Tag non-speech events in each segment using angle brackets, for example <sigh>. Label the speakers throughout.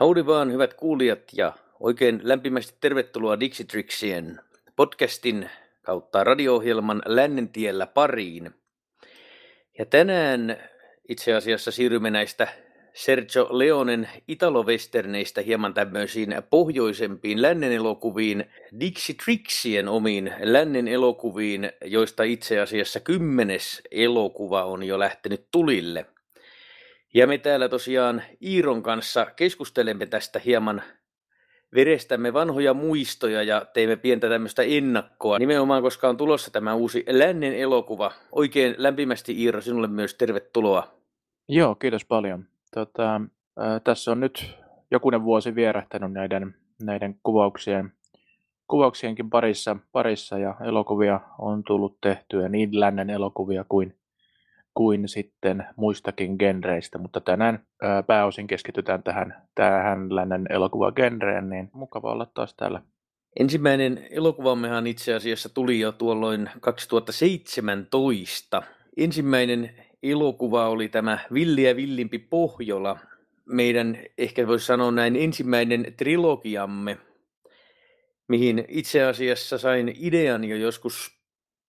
Speaker 1: Howdy vaan, hyvät kuulijat, ja oikein lämpimästi tervetuloa Dixitrixien podcastin kautta radio-ohjelman Lännentiellä pariin. Ja tänään itse asiassa siirrymme näistä Sergio Leonen italowesterneistä hieman tämmöisiin pohjoisempiin lännen elokuviin, Dixitrixien omiin lännen elokuviin, joista itse asiassa kymmenes elokuva on jo lähtenyt tulille – ja me täällä tosiaan Iiron kanssa keskustelemme tästä hieman verestämme vanhoja muistoja ja teemme pientä tämmöistä ennakkoa. Nimenomaan, koska on tulossa tämä uusi lännen elokuva. Oikein lämpimästi Iiro, sinulle myös tervetuloa.
Speaker 2: Joo, kiitos paljon. Tota, äh, tässä on nyt jokunen vuosi vierähtänyt näiden, näiden kuvauksien, kuvauksienkin parissa, parissa ja elokuvia on tullut tehtyä, niin lännen elokuvia kuin kuin sitten muistakin genreistä, mutta tänään ää, pääosin keskitytään tähän, tähän lännen elokuvagenreen, niin mukava olla taas täällä.
Speaker 1: Ensimmäinen elokuvammehan itse asiassa tuli jo tuolloin 2017. Ensimmäinen elokuva oli tämä Villi ja Villimpi Pohjola, meidän ehkä voisi sanoa näin ensimmäinen trilogiamme, mihin itse asiassa sain idean jo joskus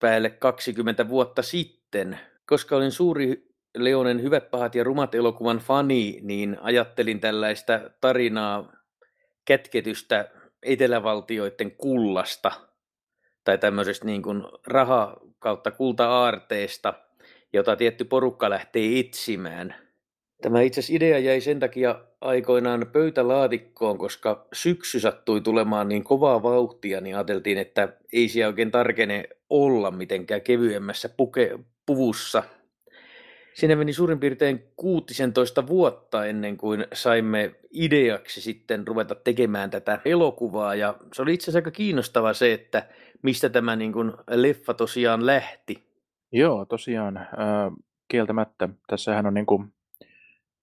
Speaker 1: päälle 20 vuotta sitten – koska olin suuri Leonen Hyvät, pahat ja rumat elokuvan fani, niin ajattelin tällaista tarinaa kätketystä etelävaltioiden kullasta tai tämmöisestä niin kuin raha kautta kulta-aarteesta, jota tietty porukka lähtee etsimään. Tämä itse idea jäi sen takia aikoinaan pöytälaatikkoon, koska syksy sattui tulemaan niin kovaa vauhtia, niin ajateltiin, että ei siellä oikein tarkene olla mitenkään kevyemmässä puke, puvussa. Siinä meni suurin piirtein 16 vuotta ennen kuin saimme ideaksi sitten ruveta tekemään tätä elokuvaa. Ja se oli itse asiassa aika kiinnostava se, että mistä tämä niin kuin leffa tosiaan lähti.
Speaker 2: Joo, tosiaan äh, kieltämättä. Tässähän on niin kuin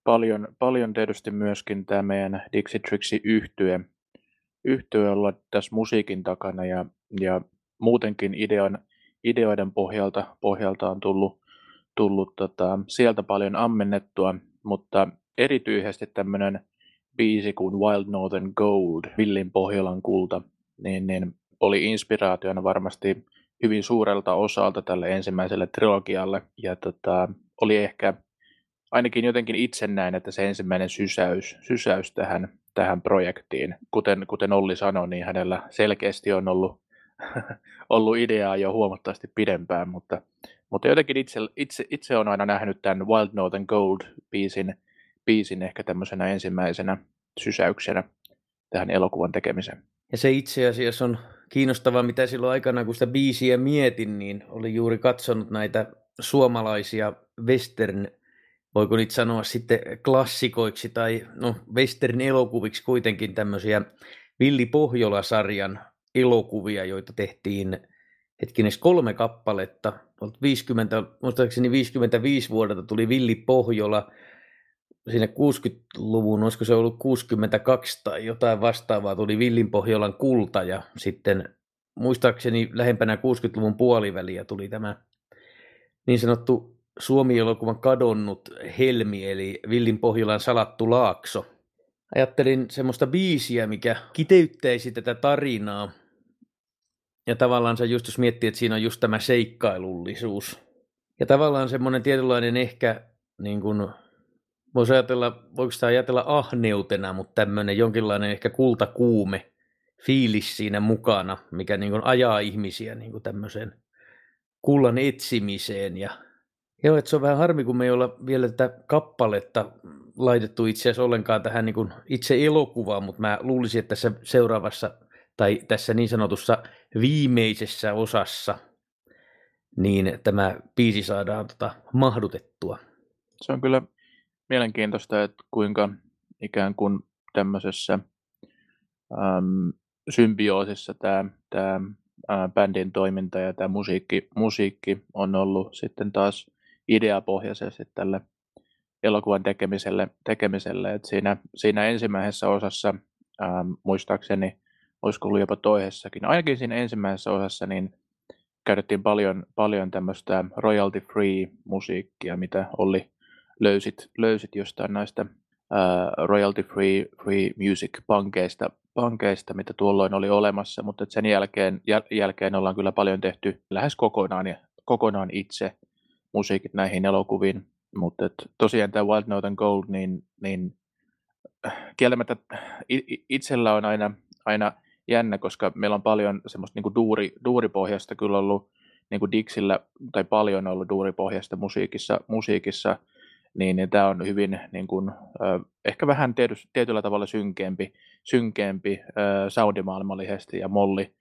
Speaker 2: paljon, paljon tietysti myöskin tämä meidän Dixitrixi yhtye, yhtye olla tässä musiikin takana ja, ja muutenkin idean, ideoiden pohjalta, pohjalta on tullut, tullut tota, sieltä paljon ammennettua, mutta erityisesti tämmöinen biisi kuin Wild Northern Gold, Villin Pohjolan kulta, niin, niin oli inspiraationa varmasti hyvin suurelta osalta tälle ensimmäiselle trilogialle. Ja tota, oli ehkä ainakin jotenkin itse näin, että se ensimmäinen sysäys, sysäys tähän, tähän projektiin, kuten, kuten Olli sanoi, niin hänellä selkeästi on ollut <laughs> ollut ideaa jo huomattavasti pidempään, mutta, mutta jotenkin itse, itse, itse on aina nähnyt tämän Wild Northern Gold-biisin biisin ehkä tämmöisenä ensimmäisenä sysäyksenä tähän elokuvan tekemiseen.
Speaker 1: Ja se itse asiassa on kiinnostavaa, mitä silloin aikana, kun sitä biisiä mietin, niin oli juuri katsonut näitä suomalaisia western, voiko niitä sanoa sitten klassikoiksi tai no western elokuviksi kuitenkin tämmöisiä Villi Pohjola-sarjan elokuvia, joita tehtiin hetkinen kolme kappaletta. 50, muistaakseni 55 vuodelta tuli Villi Pohjola, siinä 60-luvun, olisiko se ollut 62 tai jotain vastaavaa, tuli Villin Pohjolan kulta ja sitten muistaakseni lähempänä 60-luvun puoliväliä tuli tämä niin sanottu Suomi-elokuvan kadonnut helmi, eli Villin Pohjolan salattu laakso. Ajattelin semmoista biisiä, mikä kiteyttäisi tätä tarinaa, ja tavallaan se just, jos miettii, että siinä on just tämä seikkailullisuus. Ja tavallaan semmoinen tietynlainen ehkä, niin kuin, voisi ajatella, voiko sitä ajatella ahneutena, mutta tämmöinen jonkinlainen ehkä kultakuume fiilis siinä mukana, mikä niin kuin ajaa ihmisiä niin kuin tämmöiseen kullan etsimiseen. Ja joo, että se on vähän harmi, kun me ei olla vielä tätä kappaletta laitettu itse asiassa ollenkaan tähän niin kuin itse elokuvaan, mutta mä luulisin, että tässä seuraavassa tai tässä niin sanotussa viimeisessä osassa, niin tämä biisi saadaan tota mahdutettua.
Speaker 2: Se on kyllä mielenkiintoista, että kuinka ikään kuin tämmöisessä äm, symbioosissa tämä, tämä ää, bändin toiminta ja tämä musiikki, musiikki on ollut sitten taas ideapohjaisesti tälle elokuvan tekemiselle, tekemiselle. että siinä, siinä ensimmäisessä osassa äm, muistaakseni olisiko ollut jopa toisessakin. Ainakin siinä ensimmäisessä osassa niin käytettiin paljon, paljon tämmöistä royalty free musiikkia, mitä oli löysit, löysit jostain näistä uh, royalty free, free music pankeista, pankeista, mitä tuolloin oli olemassa, mutta sen jälkeen, jäl- jälkeen ollaan kyllä paljon tehty lähes kokonaan, kokonaan itse musiikit näihin elokuviin, mutta tosiaan tämä Wild Note and Gold, niin, niin kieltämättä itsellä on aina, aina jännä, koska meillä on paljon semmoista niin kuin duuri, duuripohjasta kyllä ollut niin kuin Dixillä, tai paljon ollut duuripohjasta musiikissa, musiikissa niin, niin tämä on hyvin niin kuin, ehkä vähän tiety, tietyllä tavalla synkeämpi, synkeämpi soundimaailmallisesti ja molli,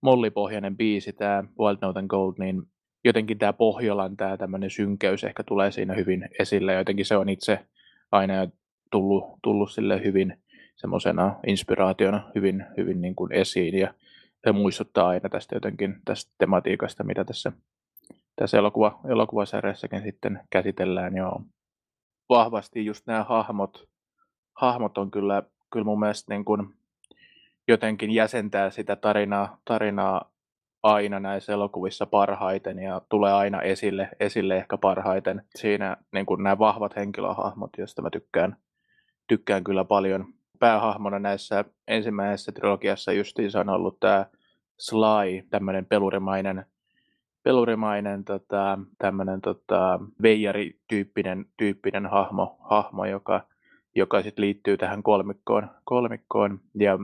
Speaker 2: mollipohjainen biisi, tämä Wild Note and Gold, niin jotenkin tämä Pohjolan tämä tämmöinen synkeys ehkä tulee siinä hyvin esille, jotenkin se on itse aina tullut, tullut sille hyvin semmoisena inspiraationa hyvin, hyvin niin kuin esiin ja se muistuttaa aina tästä jotenkin tästä tematiikasta, mitä tässä, tässä elokuva, elokuvasarjassakin sitten käsitellään. Joo. Vahvasti just nämä hahmot, hahmot on kyllä, kyllä mun mielestä niin kuin jotenkin jäsentää sitä tarinaa, tarinaa aina näissä elokuvissa parhaiten ja tulee aina esille, esille ehkä parhaiten. Siinä niin kuin nämä vahvat henkilöhahmot, joista mä tykkään, tykkään kyllä paljon. Päähahmona näissä ensimmäisessä trilogiassa justiinsa on ollut tämä Sly, tämmöinen pelurimainen, pelurimainen tota, tämmöinen tota, veijari-tyyppinen tyyppinen hahmo, hahmo joka, joka sitten liittyy tähän kolmikkoon, kolmikkoon. Ja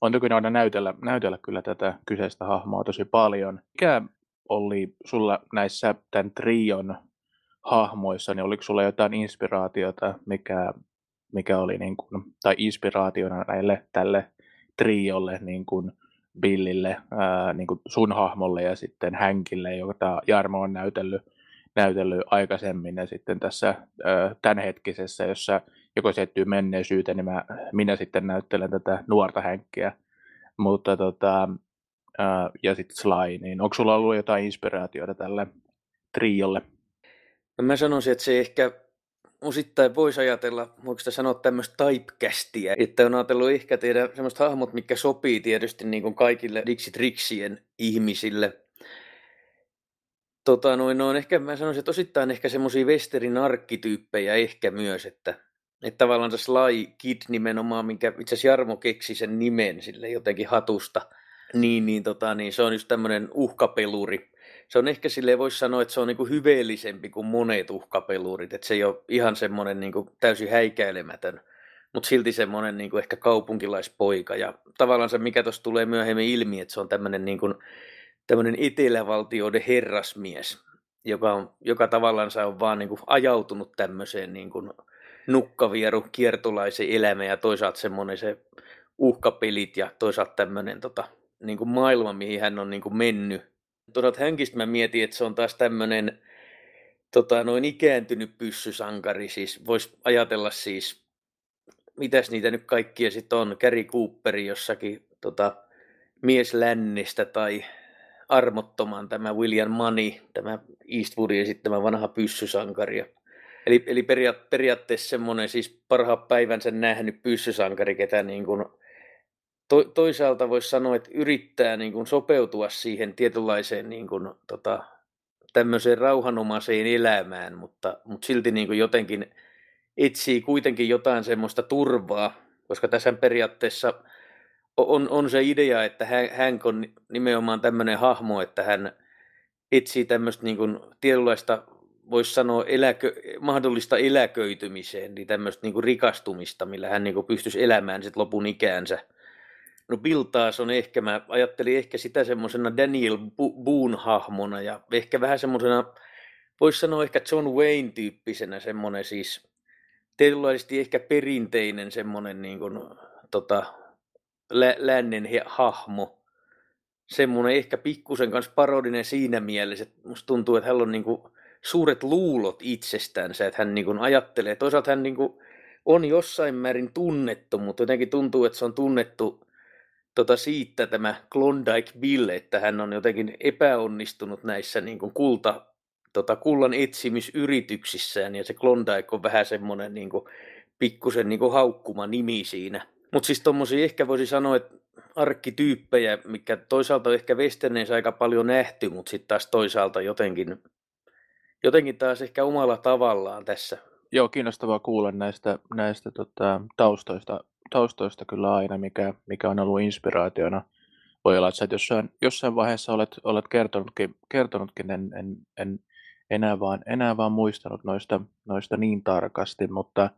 Speaker 2: on toki aina näytellä, näytellä kyllä tätä kyseistä hahmoa tosi paljon. Mikä oli sulla näissä tämän trion hahmoissa, niin oliko sulla jotain inspiraatiota, mikä, mikä oli niin kuin, tai inspiraationa näille tälle triolle niin kuin Billille, ää, niin kuin sun hahmolle ja sitten Hänkille, jota Jarmo on näytellyt, näytellyt aikaisemmin ja sitten tässä ää, tämänhetkisessä, jossa joko siirtyy menneisyyteen, niin mä, minä sitten näyttelen tätä nuorta Hänkkiä. Mutta tota, ää, ja sitten Sly, niin onko sulla ollut jotain inspiraatiota tälle triolle?
Speaker 1: No mä sanoisin, että se ehkä osittain voisi ajatella, voiko sitä sanoa tämmöistä typecastia, että on ajatellut ehkä tehdä semmoista hahmot, mikä sopii tietysti niin kuin kaikille Dixie-triksien ihmisille. Tota, noin, no, ehkä, mä sanoisin, että osittain ehkä semmoisia westerin arkkityyppejä ehkä myös, että, että tavallaan se Sly Kid nimenomaan, minkä itse asiassa Jarmo keksi sen nimen sille jotenkin hatusta, niin, niin, tota, niin se on just tämmöinen uhkapeluri, se on ehkä silleen, voisi sanoa, että se on niin kuin hyveellisempi kuin monet uhkapelurit, että se ei ole ihan semmoinen niin kuin täysin häikäilemätön, mutta silti semmoinen niin kuin ehkä kaupunkilaispoika. Ja tavallaan se, mikä tuossa tulee myöhemmin ilmi, että se on tämmöinen, niin kuin, tämmöinen etelävaltioiden herrasmies, joka, on, joka tavallaan on vaan niin kuin ajautunut tämmöiseen niin kuin nukkavieru kiertolaisen elämään ja toisaalta semmoinen se uhkapelit ja toisaalta tämmöinen tota, niin kuin maailma, mihin hän on niin kuin mennyt Tuosta Hänkistä mä mietin, että se on taas tämmöinen tota, noin ikääntynyt pyssysankari. Siis voisi ajatella siis, mitäs niitä nyt kaikkia sitten on. Gary Cooperi jossakin tota, mies lännistä tai armottoman tämä William Money, tämä Eastwoodin esittämä vanha pyssysankari. Eli, eli periaatteessa semmoinen siis parhaan päivänsä nähnyt pyssysankari, ketä niin kuin to, toisaalta voisi sanoa, että yrittää niin kuin sopeutua siihen tietynlaiseen niin kuin, tota, tämmöiseen rauhanomaiseen elämään, mutta, mutta silti niin kuin jotenkin etsii kuitenkin jotain semmoista turvaa, koska tässä periaatteessa on, on se idea, että hän, hän on nimenomaan tämmöinen hahmo, että hän etsii tämmöistä niin kuin tietynlaista, voisi sanoa, eläkö, mahdollista eläköitymiseen, niin tämmöistä niin kuin rikastumista, millä hän niin kuin pystyisi elämään sit lopun ikäänsä – No Bill taas on ehkä, mä ajattelin ehkä sitä semmoisena Daniel Boone-hahmona ja ehkä vähän semmoisena, voisi sanoa ehkä John Wayne-tyyppisenä semmoinen siis tietynlaisesti ehkä perinteinen semmoinen niin kuin, tota, lä- lännen hahmo. Semmoinen ehkä pikkusen kanssa parodinen siinä mielessä, että musta tuntuu, että hän on niin kuin suuret luulot itsestänsä, että hän niin kuin ajattelee. Toisaalta hän niin kuin on jossain määrin tunnettu, mutta jotenkin tuntuu, että se on tunnettu tota siitä tämä Klondike Bill, että hän on jotenkin epäonnistunut näissä niin kuin kulta, tota, kullan etsimisyrityksissään. Ja se Klondike on vähän semmoinen niin kuin, pikkusen niin kuin haukkuma nimi siinä. Mutta siis tuommoisia ehkä voisi sanoa, että arkkityyppejä, mikä toisaalta on ehkä Westerneissä aika paljon nähty, mutta sitten taas toisaalta jotenkin, jotenkin taas ehkä omalla tavallaan tässä.
Speaker 2: Joo, kiinnostavaa kuulla näistä, näistä tota, taustoista, taustoista kyllä aina, mikä, mikä on ollut inspiraationa. Voi olla, että sä jossain, jossain vaiheessa olet, olet kertonutkin, kertonutkin en, en, en enää, vaan, enää vaan muistanut noista, noista niin tarkasti, mutta,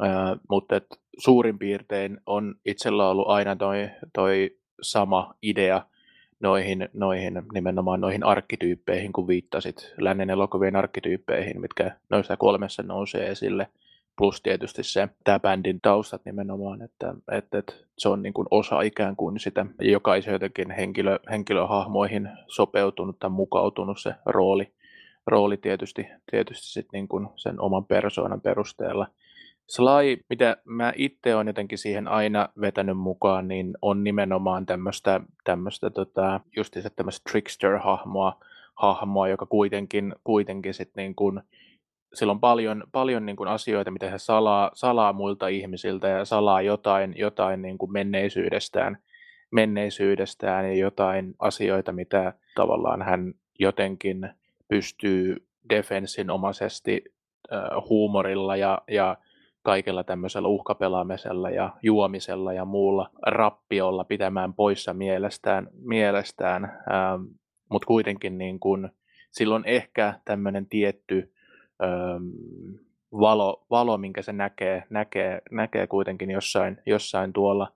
Speaker 2: ää, mutta et suurin piirtein on itsellä ollut aina toi, toi sama idea noihin, noihin, nimenomaan noihin arkkityyppeihin, kun viittasit lännen elokuvien arkkityyppeihin, mitkä noista kolmessa nousee esille. Plus tietysti se, tämä bändin taustat nimenomaan, että, että, että se on niin kuin osa ikään kuin sitä jokaisen jotenkin henkilö, henkilöhahmoihin sopeutunut tai mukautunut se rooli, rooli tietysti, tietysti sit niin kuin sen oman persoonan perusteella. Sly, mitä mä itse olen jotenkin siihen aina vetänyt mukaan, niin on nimenomaan tämmöistä, tämmöistä tota, justiinsa tämmöistä trickster-hahmoa, hahmoa, joka kuitenkin, kuitenkin sit niin kuin, sillä on paljon, paljon niin kuin asioita, mitä hän salaa, salaa muilta ihmisiltä ja salaa jotain, jotain niin kuin menneisyydestään, menneisyydestään ja jotain asioita, mitä tavallaan hän jotenkin pystyy defenssinomaisesti äh, huumorilla ja, ja kaikella tämmöisellä uhkapelaamisella ja juomisella ja muulla rappiolla pitämään poissa mielestään, mielestään. Ähm, mutta kuitenkin niin kun, silloin ehkä tämmöinen tietty valo, valo, minkä se näkee, näkee, näkee kuitenkin jossain, jossain tuolla,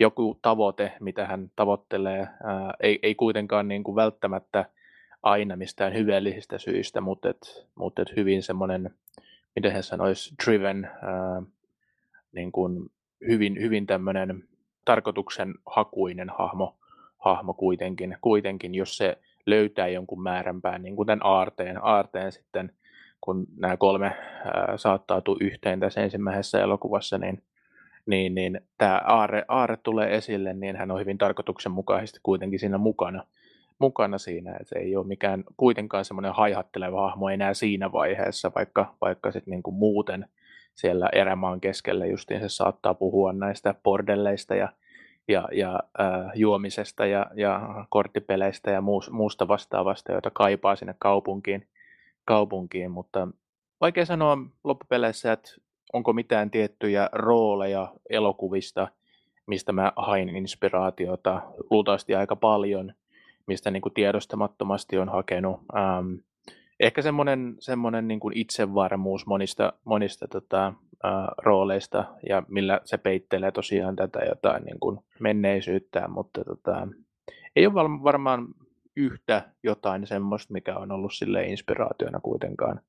Speaker 2: joku tavoite, mitä hän tavoittelee, ää, ei, ei kuitenkaan niin kuin välttämättä aina mistään hyveellisistä syistä, mutta, et, mutta et hyvin semmoinen miten he sanois, driven, ää, niin kuin hyvin, hyvin tämmöinen tarkoituksen hakuinen hahmo, hahmo kuitenkin, kuitenkin, jos se löytää jonkun määränpään, niin kuin tämän aarteen, aarteen sitten, kun nämä kolme ää, saattautuu yhteen tässä ensimmäisessä elokuvassa, niin, niin, niin tämä aare, aare tulee esille, niin hän on hyvin tarkoituksenmukaisesti kuitenkin siinä mukana mukana siinä, että se ei ole mikään kuitenkaan semmoinen haihatteleva hahmo enää siinä vaiheessa, vaikka, vaikka sitten niin muuten siellä erämaan keskellä justiin se saattaa puhua näistä bordelleista ja, ja, ja äh, juomisesta ja, ja korttipeleistä ja muusta vastaavasta, joita kaipaa sinne kaupunkiin, kaupunkiin, mutta vaikea sanoa loppupeleissä, että onko mitään tiettyjä rooleja elokuvista, mistä mä hain inspiraatiota, luultavasti aika paljon – mistä niin kuin tiedostamattomasti on hakenut. Ähm, ehkä semmoinen, semmoinen niin kuin itsevarmuus monista, monista tota, äh, rooleista ja millä se peittelee tosiaan tätä jotain niin kuin menneisyyttä, mutta tota, ei ole varmaan yhtä jotain semmoista, mikä on ollut sille inspiraationa kuitenkaan.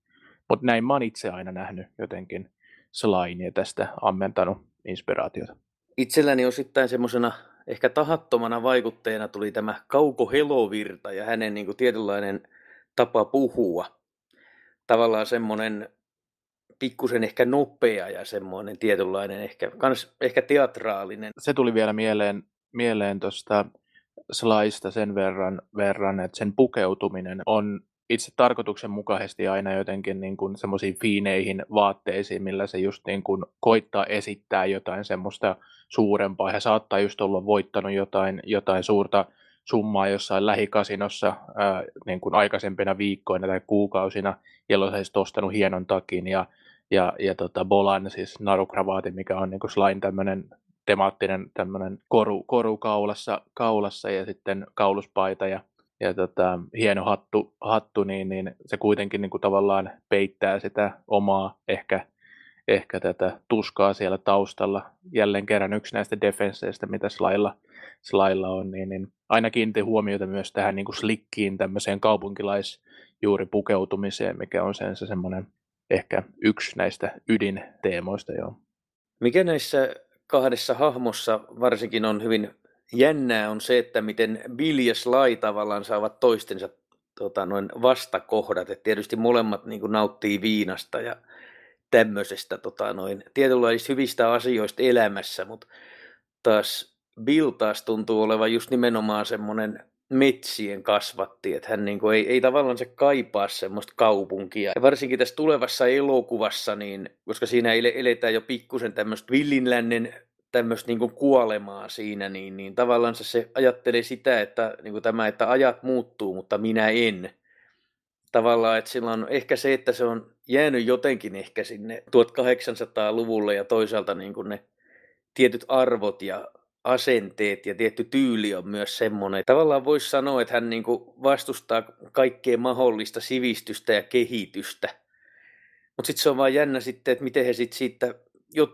Speaker 2: Mutta näin mä oon itse aina nähnyt jotenkin Slain ja tästä ammentanut inspiraatiota.
Speaker 1: Itselläni osittain semmoisena ehkä tahattomana vaikutteena tuli tämä Kauko Helovirta ja hänen niin kuin, tietynlainen tapa puhua. Tavallaan semmoinen pikkusen ehkä nopea ja semmoinen tietynlainen ehkä, kans, ehkä teatraalinen.
Speaker 2: Se tuli vielä mieleen, mieleen tuosta Slaista sen verran, verran, että sen pukeutuminen on itse tarkoituksenmukaisesti aina jotenkin niin kuin semmoisiin fiineihin vaatteisiin, millä se just niin kuin koittaa esittää jotain semmoista suurempaa. He saattaa just olla voittanut jotain, jotain suurta summaa jossain lähikasinossa ää, niin kuin aikaisempina viikkoina tai kuukausina, jolloin he ostanut hienon takin ja, ja, ja tota Bolan, siis narukravaatin, mikä on niin kuin Slain tämmöinen temaattinen tämmöinen koru, koru kaulassa, kaulassa ja sitten kauluspaita ja ja tota, hieno hattu, hattu niin, niin se kuitenkin niin kuin tavallaan peittää sitä omaa ehkä, ehkä tätä tuskaa siellä taustalla. Jälleen kerran yksi näistä defensseistä, mitä Slailla, Slailla on, niin, niin aina kiinnitin huomiota myös tähän niin kuin slikkiin, tämmöiseen kaupunkilais juuri pukeutumiseen, mikä on sen se semmoinen ehkä yksi näistä ydinteemoista. Joo.
Speaker 1: Mikä näissä kahdessa hahmossa varsinkin on hyvin jännää on se, että miten Bill ja Sly tavallaan saavat toistensa tota, noin vastakohdat. Et tietysti molemmat niin kuin, nauttii viinasta ja tämmöisestä tota, noin, tietynlaisista hyvistä asioista elämässä, mutta taas Bill taas tuntuu olevan just nimenomaan semmoinen metsien kasvatti, että hän niin kuin ei, ei tavallaan se kaipaa semmoista kaupunkia. Ja varsinkin tässä tulevassa elokuvassa, niin, koska siinä eletään jo pikkusen tämmöistä villinlännen tämmöistä niin kuolemaa siinä, niin, niin tavallaan se ajattelee sitä, että niin kuin tämä, että ajat muuttuu, mutta minä en. Tavallaan, että sillä on ehkä se, että se on jäänyt jotenkin ehkä sinne 1800-luvulle ja toisaalta niin kuin ne tietyt arvot ja asenteet ja tietty tyyli on myös semmoinen. Tavallaan voisi sanoa, että hän niin vastustaa kaikkea mahdollista sivistystä ja kehitystä. Mutta sitten se on vaan jännä sitten, että miten he sitten siitä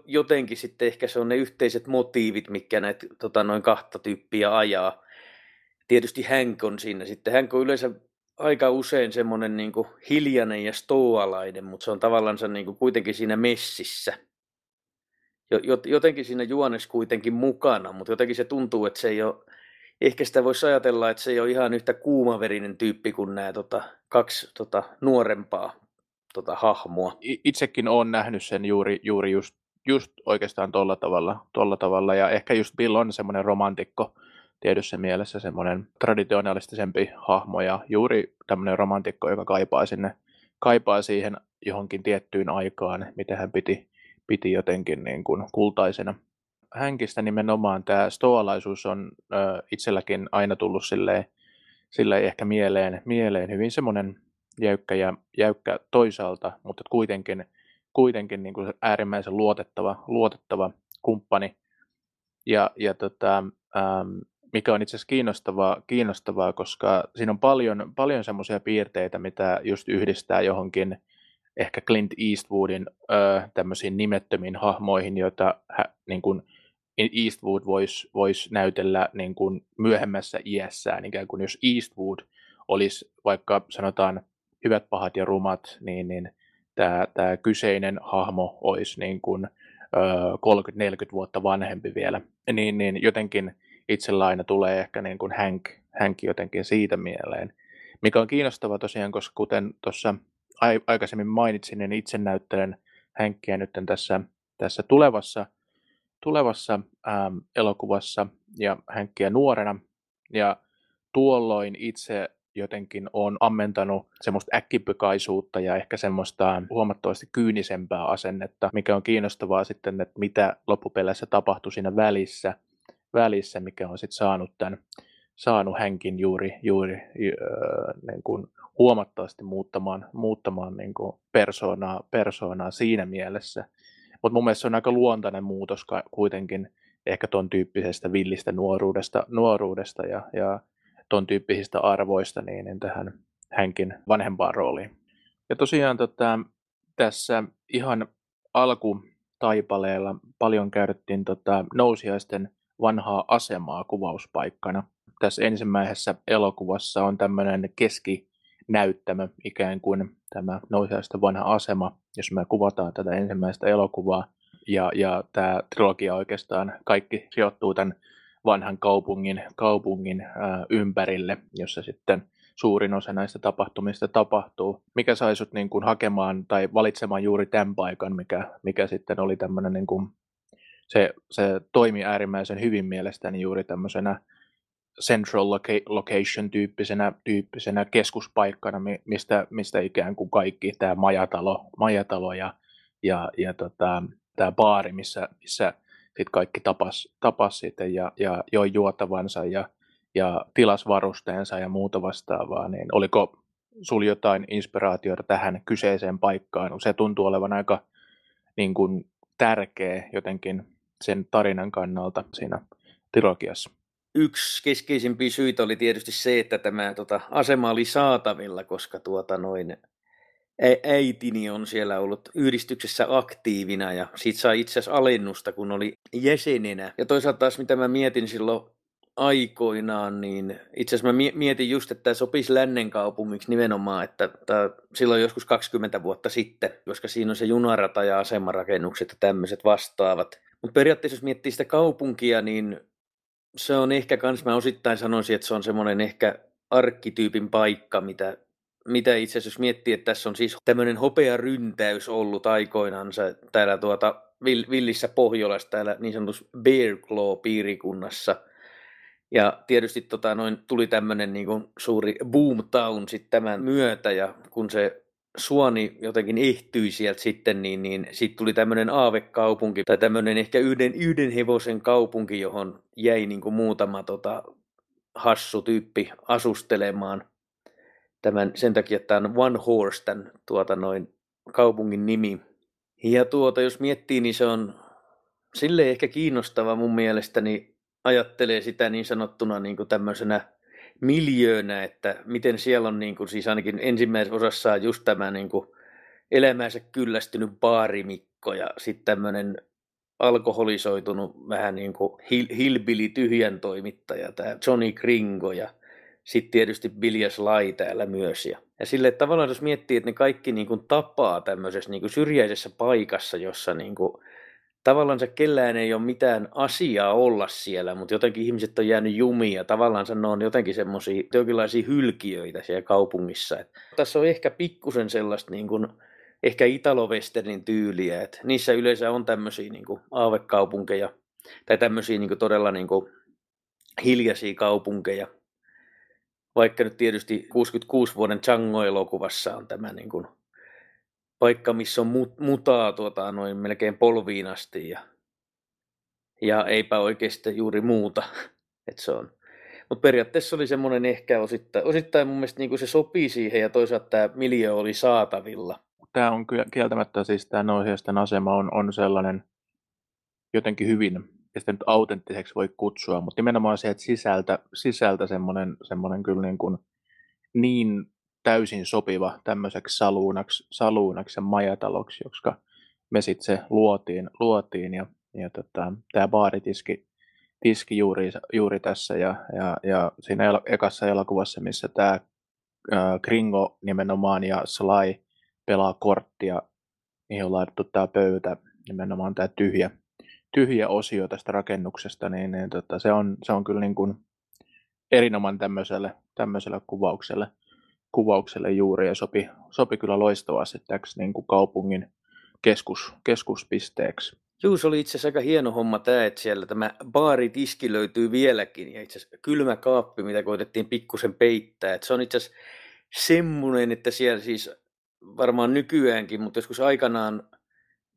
Speaker 1: jotenkin sitten ehkä se on ne yhteiset motiivit, mikä näitä tota, noin kahta tyyppiä ajaa. Tietysti Hank on siinä sitten. Hank on yleensä aika usein semmoinen niin hiljainen ja stoalainen, mutta se on tavallaan niin kuitenkin siinä messissä. Jotenkin siinä juones kuitenkin mukana, mutta jotenkin se tuntuu, että se ei ole, ehkä sitä voisi ajatella, että se ei ole ihan yhtä kuumaverinen tyyppi kuin nämä tota, kaksi tota, nuorempaa tota, hahmoa.
Speaker 2: Itsekin olen nähnyt sen juuri, juuri just, just oikeastaan tuolla tavalla, tolla tavalla, ja ehkä just Bill on semmoinen romantikko, tietyssä mielessä semmoinen traditionalistisempi hahmo ja juuri tämmöinen romantikko, joka kaipaa sinne, kaipaa siihen johonkin tiettyyn aikaan, mitä hän piti, piti jotenkin niin kuin kultaisena. Hänkistä nimenomaan tämä stoalaisuus on ö, itselläkin aina tullut silleen, silleen ehkä mieleen, mieleen hyvin semmoinen jäykkä ja jäykkä toisaalta, mutta kuitenkin, kuitenkin niin kuin äärimmäisen luotettava, luotettava kumppani. Ja, ja tota, ähm, mikä on itse asiassa kiinnostavaa, kiinnostavaa, koska siinä on paljon, paljon semmoisia piirteitä, mitä just yhdistää johonkin ehkä Clint Eastwoodin ö, tämmöisiin nimettömiin hahmoihin, joita hä, niin kuin Eastwood voisi vois näytellä niin kuin myöhemmässä iässään, ikään kuin jos Eastwood olisi vaikka sanotaan hyvät, pahat ja rumat, niin, niin tämä, tämä kyseinen hahmo olisi niin kuin, ö, 30-40 vuotta vanhempi vielä, niin, niin jotenkin itsellä aina tulee ehkä niin kuin Hank, Hank jotenkin siitä mieleen. Mikä on kiinnostavaa tosiaan, koska kuten tuossa aikaisemmin mainitsin, niin itse näyttelen Hankkia nyt tässä, tässä tulevassa, tulevassa ähm, elokuvassa ja Hankkia nuorena. Ja tuolloin itse jotenkin on ammentanut semmoista äkkipykaisuutta ja ehkä semmoista huomattavasti kyynisempää asennetta, mikä on kiinnostavaa sitten, että mitä loppupeleissä tapahtui siinä välissä – välissä, mikä on sitten saanut tämän, saanut hänkin juuri, juuri öö, niin kuin huomattavasti muuttamaan, muuttamaan niin kuin persoonaa, persoonaa siinä mielessä. Mutta mun mielestä se on aika luontainen muutos kuitenkin ehkä ton tyyppisestä villistä nuoruudesta, nuoruudesta ja, ja ton tyyppisistä arvoista niin, niin tähän hänkin vanhempaan rooliin. Ja tosiaan tota, tässä ihan alkutaipaleella paljon käytettiin tota, nousiaisten vanhaa asemaa kuvauspaikkana. Tässä ensimmäisessä elokuvassa on tämmöinen keskinäyttämö, ikään kuin tämä nousiaista vanha asema, jos me kuvataan tätä ensimmäistä elokuvaa. Ja, ja tämä trilogia oikeastaan kaikki sijoittuu tämän vanhan kaupungin, kaupungin ää, ympärille, jossa sitten suurin osa näistä tapahtumista tapahtuu. Mikä sai sut niin kuin hakemaan tai valitsemaan juuri tämän paikan, mikä, mikä sitten oli tämmöinen niin kuin se, se toimi äärimmäisen hyvin mielestäni juuri tämmöisenä central location tyyppisenä, tyyppisenä keskuspaikkana, mistä, mistä ikään kuin kaikki tämä majatalo, majatalo ja, ja, ja tota, tämä baari, missä, missä sit kaikki tapas, tapas sitten ja, ja joi juotavansa ja, ja tilas varusteensa ja muuta vastaavaa, niin oliko sinulla jotain inspiraatiota tähän kyseiseen paikkaan? Se tuntuu olevan aika niin kuin, tärkeä jotenkin sen tarinan kannalta siinä trilogiassa?
Speaker 1: Yksi keskeisimpiä syitä oli tietysti se, että tämä tota, asema oli saatavilla, koska tuota, noin, äitini on siellä ollut yhdistyksessä aktiivina ja siitä sai itse asiassa alennusta, kun oli jäsenenä. Ja toisaalta taas mitä mä mietin silloin aikoinaan, niin itse asiassa mä mietin just, että tämä sopisi lännen kaupungiksi nimenomaan, että tämä, silloin joskus 20 vuotta sitten, koska siinä on se junarata ja asemarakennukset ja tämmöiset vastaavat. Mutta periaatteessa jos miettii sitä kaupunkia, niin se on ehkä kans, mä osittain sanoisin, että se on semmoinen ehkä arkkityypin paikka, mitä, mitä itse asiassa miettii, että tässä on siis tämmöinen ryntäys ollut aikoinansa täällä tuota Villissä Pohjolassa, täällä niin sanotussa Bear Claw-piirikunnassa. Ja tietysti tota, noin, tuli tämmöinen niin suuri boomtown sitten tämän myötä, ja kun se Suoni jotenkin ehtyi sieltä sitten, niin, niin sitten tuli tämmöinen aavekaupunki, tai tämmöinen ehkä yhden, yhden hevosen kaupunki, johon jäi niin kuin muutama tota, hassu tyyppi asustelemaan. Tämän, sen takia, että tämä on one horse, tämän tuota noin kaupungin nimi. Ja tuota, jos miettii, niin se on sille ehkä kiinnostava mun mielestäni ajattelee sitä niin sanottuna niin kuin tämmöisenä miljöönä, että miten siellä on niin kuin, siis ainakin ensimmäisessä osassa just tämä niin kuin elämäänsä kyllästynyt baarimikko ja sitten tämmöinen alkoholisoitunut vähän niin kuin hillbilly tyhjän toimittaja, tämä Johnny Kringo ja sitten tietysti Biljas Lai täällä myös. Ja, ja sille tavallaan jos miettii, että ne kaikki niin kuin tapaa tämmöisessä niin kuin syrjäisessä paikassa, jossa niin kuin, tavallaan kellään ei ole mitään asiaa olla siellä, mutta jotenkin ihmiset on jäänyt jumiin ja tavallaan ne on jotenkin semmoisia jonkinlaisia hylkiöitä siellä kaupungissa. Et tässä on ehkä pikkusen sellaista niin kuin, ehkä Italo-Westernin tyyliä, että niissä yleensä on tämmöisiä niin kuin aavekaupunkeja tai tämmöisiä niin kuin todella niin kuin hiljaisia kaupunkeja. Vaikka nyt tietysti 66 vuoden Django-elokuvassa on tämä niin kuin paikka, missä on mut, mutaa tuota, noin melkein polviin asti ja, ja eipä oikeasti juuri muuta. <laughs> Et se on. Mutta periaatteessa oli semmoinen ehkä osittain, osittain mun mielestä niin se sopii siihen ja toisaalta tämä miljö oli saatavilla.
Speaker 2: Tämä on kyllä kieltämättä siis tämä Noihesten asema on, on sellainen jotenkin hyvin, ja sitä nyt autenttiseksi voi kutsua, mutta nimenomaan se, että sisältä, sisältä semmoinen, semmoinen kyllä niin, kuin niin täysin sopiva tämmöiseksi saluunaksi, saluunaksi ja majataloksi, koska me sitten se luotiin, luotiin ja, ja tota, tämä baaritiski tiski juuri, juuri tässä ja, ja, ja siinä el- ekassa elokuvassa, missä tämä Kringo nimenomaan ja Sly pelaa korttia, mihin on laitettu tämä pöytä, nimenomaan tämä tyhjä, tyhjä osio tästä rakennuksesta, niin, niin tota, se, on, se on kyllä niin kuin erinomainen tämmöiselle, tämmöiselle kuvaukselle kuvaukselle juuri ja sopi, sopi kyllä loistavasti täksi niin kuin kaupungin keskus, keskuspisteeksi.
Speaker 1: Juu, se oli itse asiassa aika hieno homma tämä, että siellä tämä baaritiski löytyy vieläkin ja itse asiassa kylmä kaappi, mitä koitettiin pikkusen peittää. Että se on itse asiassa semmoinen, että siellä siis varmaan nykyäänkin, mutta joskus aikanaan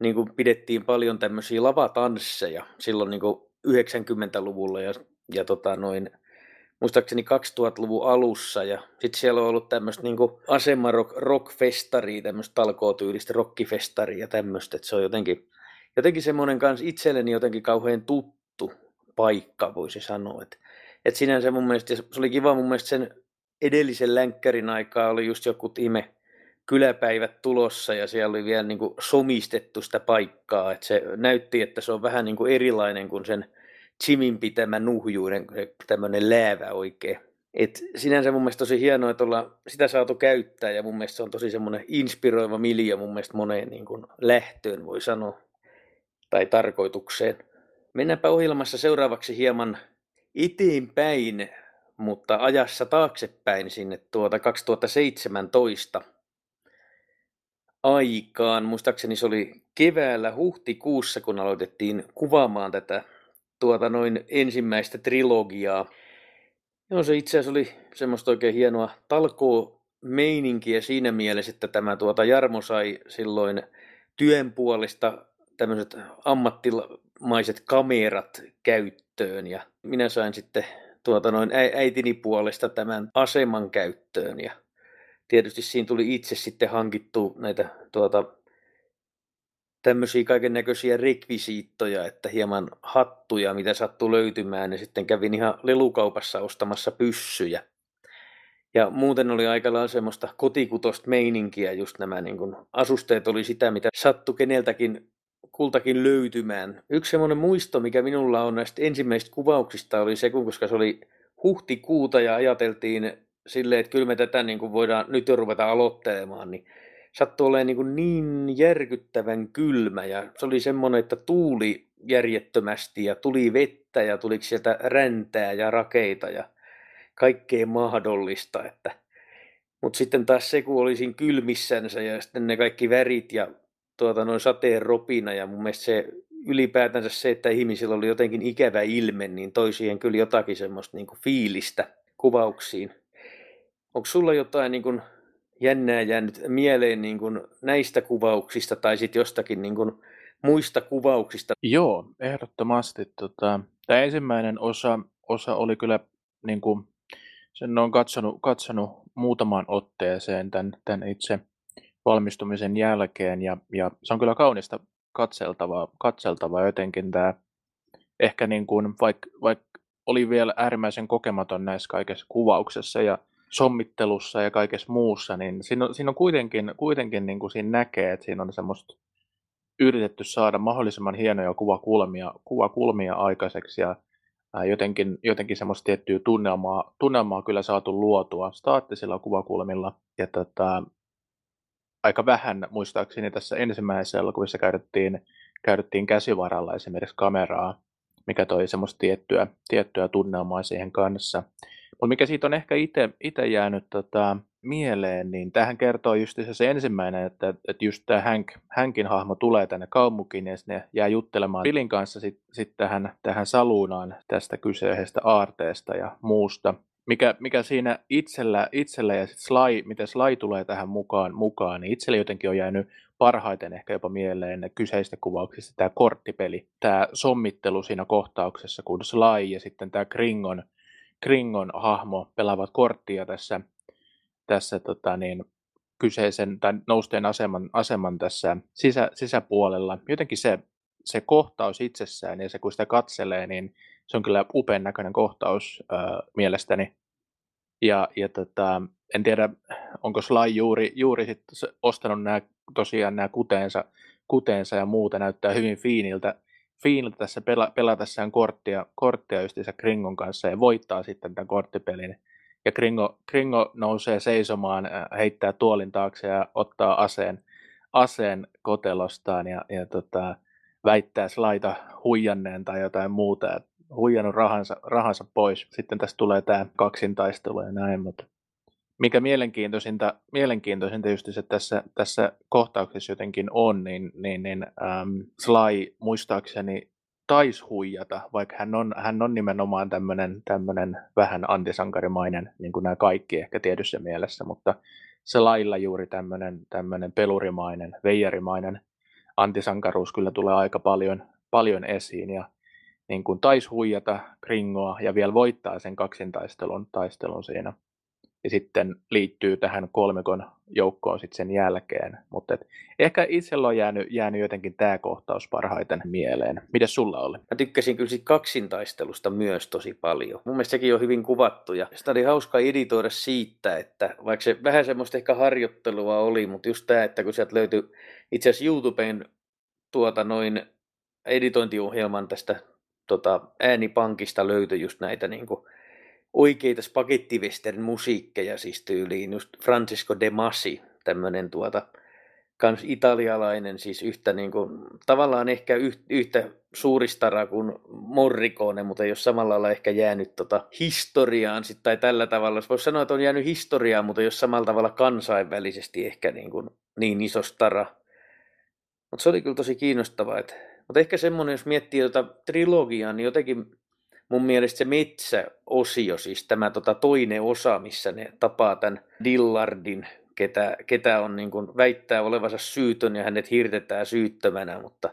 Speaker 1: niin kuin pidettiin paljon tämmöisiä lavatansseja silloin niin kuin 90-luvulla ja, ja tota noin, muistaakseni 2000-luvun alussa ja sitten siellä on ollut tämmöistä asema rock, rockfestaria, tämmöistä talkootyylistä rockifestaria ja tämmöistä, että se on jotenkin, jotenkin semmoinen kanssa itselleni jotenkin kauhean tuttu paikka, voisi sanoa. Että et sinänsä mun mielestä, se oli kiva mun mielestä sen edellisen länkkärin aikaa oli just joku ihme kyläpäivät tulossa ja siellä oli vielä niin kuin somistettu sitä paikkaa, että se näytti, että se on vähän niin kuin erilainen kuin sen Jimin pitämä nuhjuinen, tämmöinen läävä oikein. Et sinänsä mun mielestä tosi hienoa, että ollaan sitä saatu käyttää ja mun mielestä se on tosi semmoinen inspiroiva miljo mun mielestä moneen niin kuin lähtöön voi sanoa tai tarkoitukseen. Mennäänpä ohjelmassa seuraavaksi hieman eteenpäin, mutta ajassa taaksepäin sinne tuota 2017 aikaan. Muistaakseni se oli keväällä huhtikuussa, kun aloitettiin kuvaamaan tätä tuota noin ensimmäistä trilogiaa. Joo, se itse asiassa oli semmoista oikein hienoa talkoo meininkiä siinä mielessä, että tämä tuota Jarmo sai silloin työn puolesta tämmöiset ammattimaiset kamerat käyttöön ja minä sain sitten tuota noin äitini puolesta tämän aseman käyttöön ja tietysti siinä tuli itse sitten hankittu näitä tuota, tämmöisiä kaiken näköisiä rekvisiittoja, että hieman hattuja, mitä sattuu löytymään, ja sitten kävin ihan lelukaupassa ostamassa pyssyjä. Ja muuten oli aika lailla semmoista kotikutosta meininkiä, just nämä niin kun, asusteet oli sitä, mitä sattu keneltäkin kultakin löytymään. Yksi semmoinen muisto, mikä minulla on näistä ensimmäisistä kuvauksista, oli se, koska se oli huhtikuuta ja ajateltiin silleen, että kyllä me tätä niin kuin voidaan nyt jo ruveta aloittelemaan, niin sattui olemaan niin, niin järkyttävän kylmä ja se oli semmoinen, että tuuli järjettömästi ja tuli vettä ja tuli sieltä räntää ja rakeita ja kaikkea mahdollista. Että... Mutta sitten taas se, kun olisin kylmissänsä ja sitten ne kaikki värit ja tuota, noin sateen ropina ja mun mielestä se ylipäätänsä se, että ihmisillä oli jotenkin ikävä ilme, niin toi siihen kyllä jotakin semmoista niin kuin fiilistä kuvauksiin. Onko sulla jotain niin kuin jännää jäänyt mieleen niin kuin näistä kuvauksista tai sitten jostakin niin kuin muista kuvauksista?
Speaker 2: Joo, ehdottomasti. Tota, tämä ensimmäinen osa, osa oli kyllä, niin kuin, sen on katsonut, katsonut muutamaan otteeseen tämän, tämän itse valmistumisen jälkeen ja, ja se on kyllä kaunista katseltavaa, katseltavaa jotenkin tämä ehkä niin kuin, vaikka vaik oli vielä äärimmäisen kokematon näissä kaikessa kuvauksessa ja sommittelussa ja kaikessa muussa, niin siinä on, siinä on kuitenkin, kuitenkin niin kuin siinä näkee, että siinä on semmoista yritetty saada mahdollisimman hienoja kuvakulmia, kuvakulmia aikaiseksi ja jotenkin, jotenkin semmoista tiettyä tunnelmaa, tunnelmaa kyllä saatu luotua staattisilla kuvakulmilla. Ja tota, aika vähän muistaakseni tässä ensimmäisessä elokuvissa käytettiin, käytettiin käsivaralla esimerkiksi kameraa, mikä toi semmoista tiettyä, tiettyä tunnelmaa siihen kanssa. Mutta mikä siitä on ehkä itse jäänyt tota, mieleen, niin tähän kertoo just se ensimmäinen, että, että just tämä Hank, Hankin hahmo tulee tänne kaupunkiin ja sinne jää juttelemaan Billin kanssa sitten sit tähän, tähän saluunaan tästä kyseisestä aarteesta ja muusta. Mikä, mikä siinä itsellä, itsellä ja sitten Sly, miten Sly tulee tähän mukaan, mukaan, niin itselle jotenkin on jäänyt parhaiten ehkä jopa mieleen kyseistä kuvauksista tämä korttipeli, tämä sommittelu siinä kohtauksessa, kun Sly ja sitten tämä Kringon, Kringon hahmo pelaavat korttia tässä tässä tota, niin, kyseisen tai nousteen aseman, aseman tässä sisä, sisäpuolella. Jotenkin se, se kohtaus itsessään ja se kun sitä katselee, niin se on kyllä upean näköinen kohtaus äh, mielestäni. Ja, ja tota, en tiedä, onko Sly juuri, juuri sit ostanut nämä, tosiaan nämä kuteensa, kuteensa ja muuta, näyttää hyvin fiiniltä, fiiniltä tässä pela, pelatessaan korttia, korttia justiinsa Kringon kanssa ja voittaa sitten tämän korttipelin ja Kringo, Kringo nousee seisomaan, äh, heittää tuolin taakse ja ottaa aseen, aseen kotelostaan ja, ja tota, väittää laita huijanneen tai jotain muuta, huijannut rahansa, rahansa pois. Sitten tästä tulee tämä kaksintaistelu ja näin, mutta mikä mielenkiintoisinta, mielenkiintoisinta just että tässä, tässä kohtauksessa jotenkin on, niin, niin, niin ähm, Sly muistaakseni taisi huijata, vaikka hän on, hän on nimenomaan tämmöinen, tämmöinen vähän antisankarimainen, niin kuin nämä kaikki ehkä tietyssä mielessä, mutta se lailla juuri tämmöinen, tämmöinen pelurimainen, veijarimainen antisankaruus kyllä tulee aika paljon, paljon esiin. Ja niin kuin taisi huijata Kringoa ja vielä voittaa sen kaksintaistelun taistelun siinä ja sitten liittyy tähän kolmikon joukkoon sitten sen jälkeen. Mutta ehkä itsellä on jäänyt, jäänyt jotenkin tämä kohtaus parhaiten mieleen. Miten sulla oli?
Speaker 1: Mä tykkäsin kyllä siitä kaksintaistelusta myös tosi paljon. Mun mielestä sekin on hyvin kuvattu ja sitä oli hauska editoida siitä, että vaikka se vähän semmoista ehkä harjoittelua oli, mutta just tämä, että kun sieltä löytyi itse asiassa YouTubeen tuota noin editointiohjelman tästä tota, äänipankista löytyi just näitä niin kuin oikeita spagettivestern musiikkeja, siis tyyliin just Francisco de Masi, tämmöinen tuota, kans italialainen, siis yhtä niin kuin, tavallaan ehkä yhtä suuristara kuin Morricone, mutta ole samalla lailla ehkä jäänyt tota historiaan sit, tai tällä tavalla. Voisi sanoa, että on jäänyt historiaan, mutta ole samalla tavalla kansainvälisesti ehkä niin, kuin, niin iso stara. Mutta se oli kyllä tosi kiinnostavaa. Että, mutta ehkä semmoinen, jos miettii tota trilogiaa, niin jotenkin mun mielestä se metsäosio, siis tämä tota toinen osa, missä ne tapaa tämän Dillardin, ketä, ketä on niin kuin väittää olevansa syytön ja hänet hirtetään syyttömänä, mutta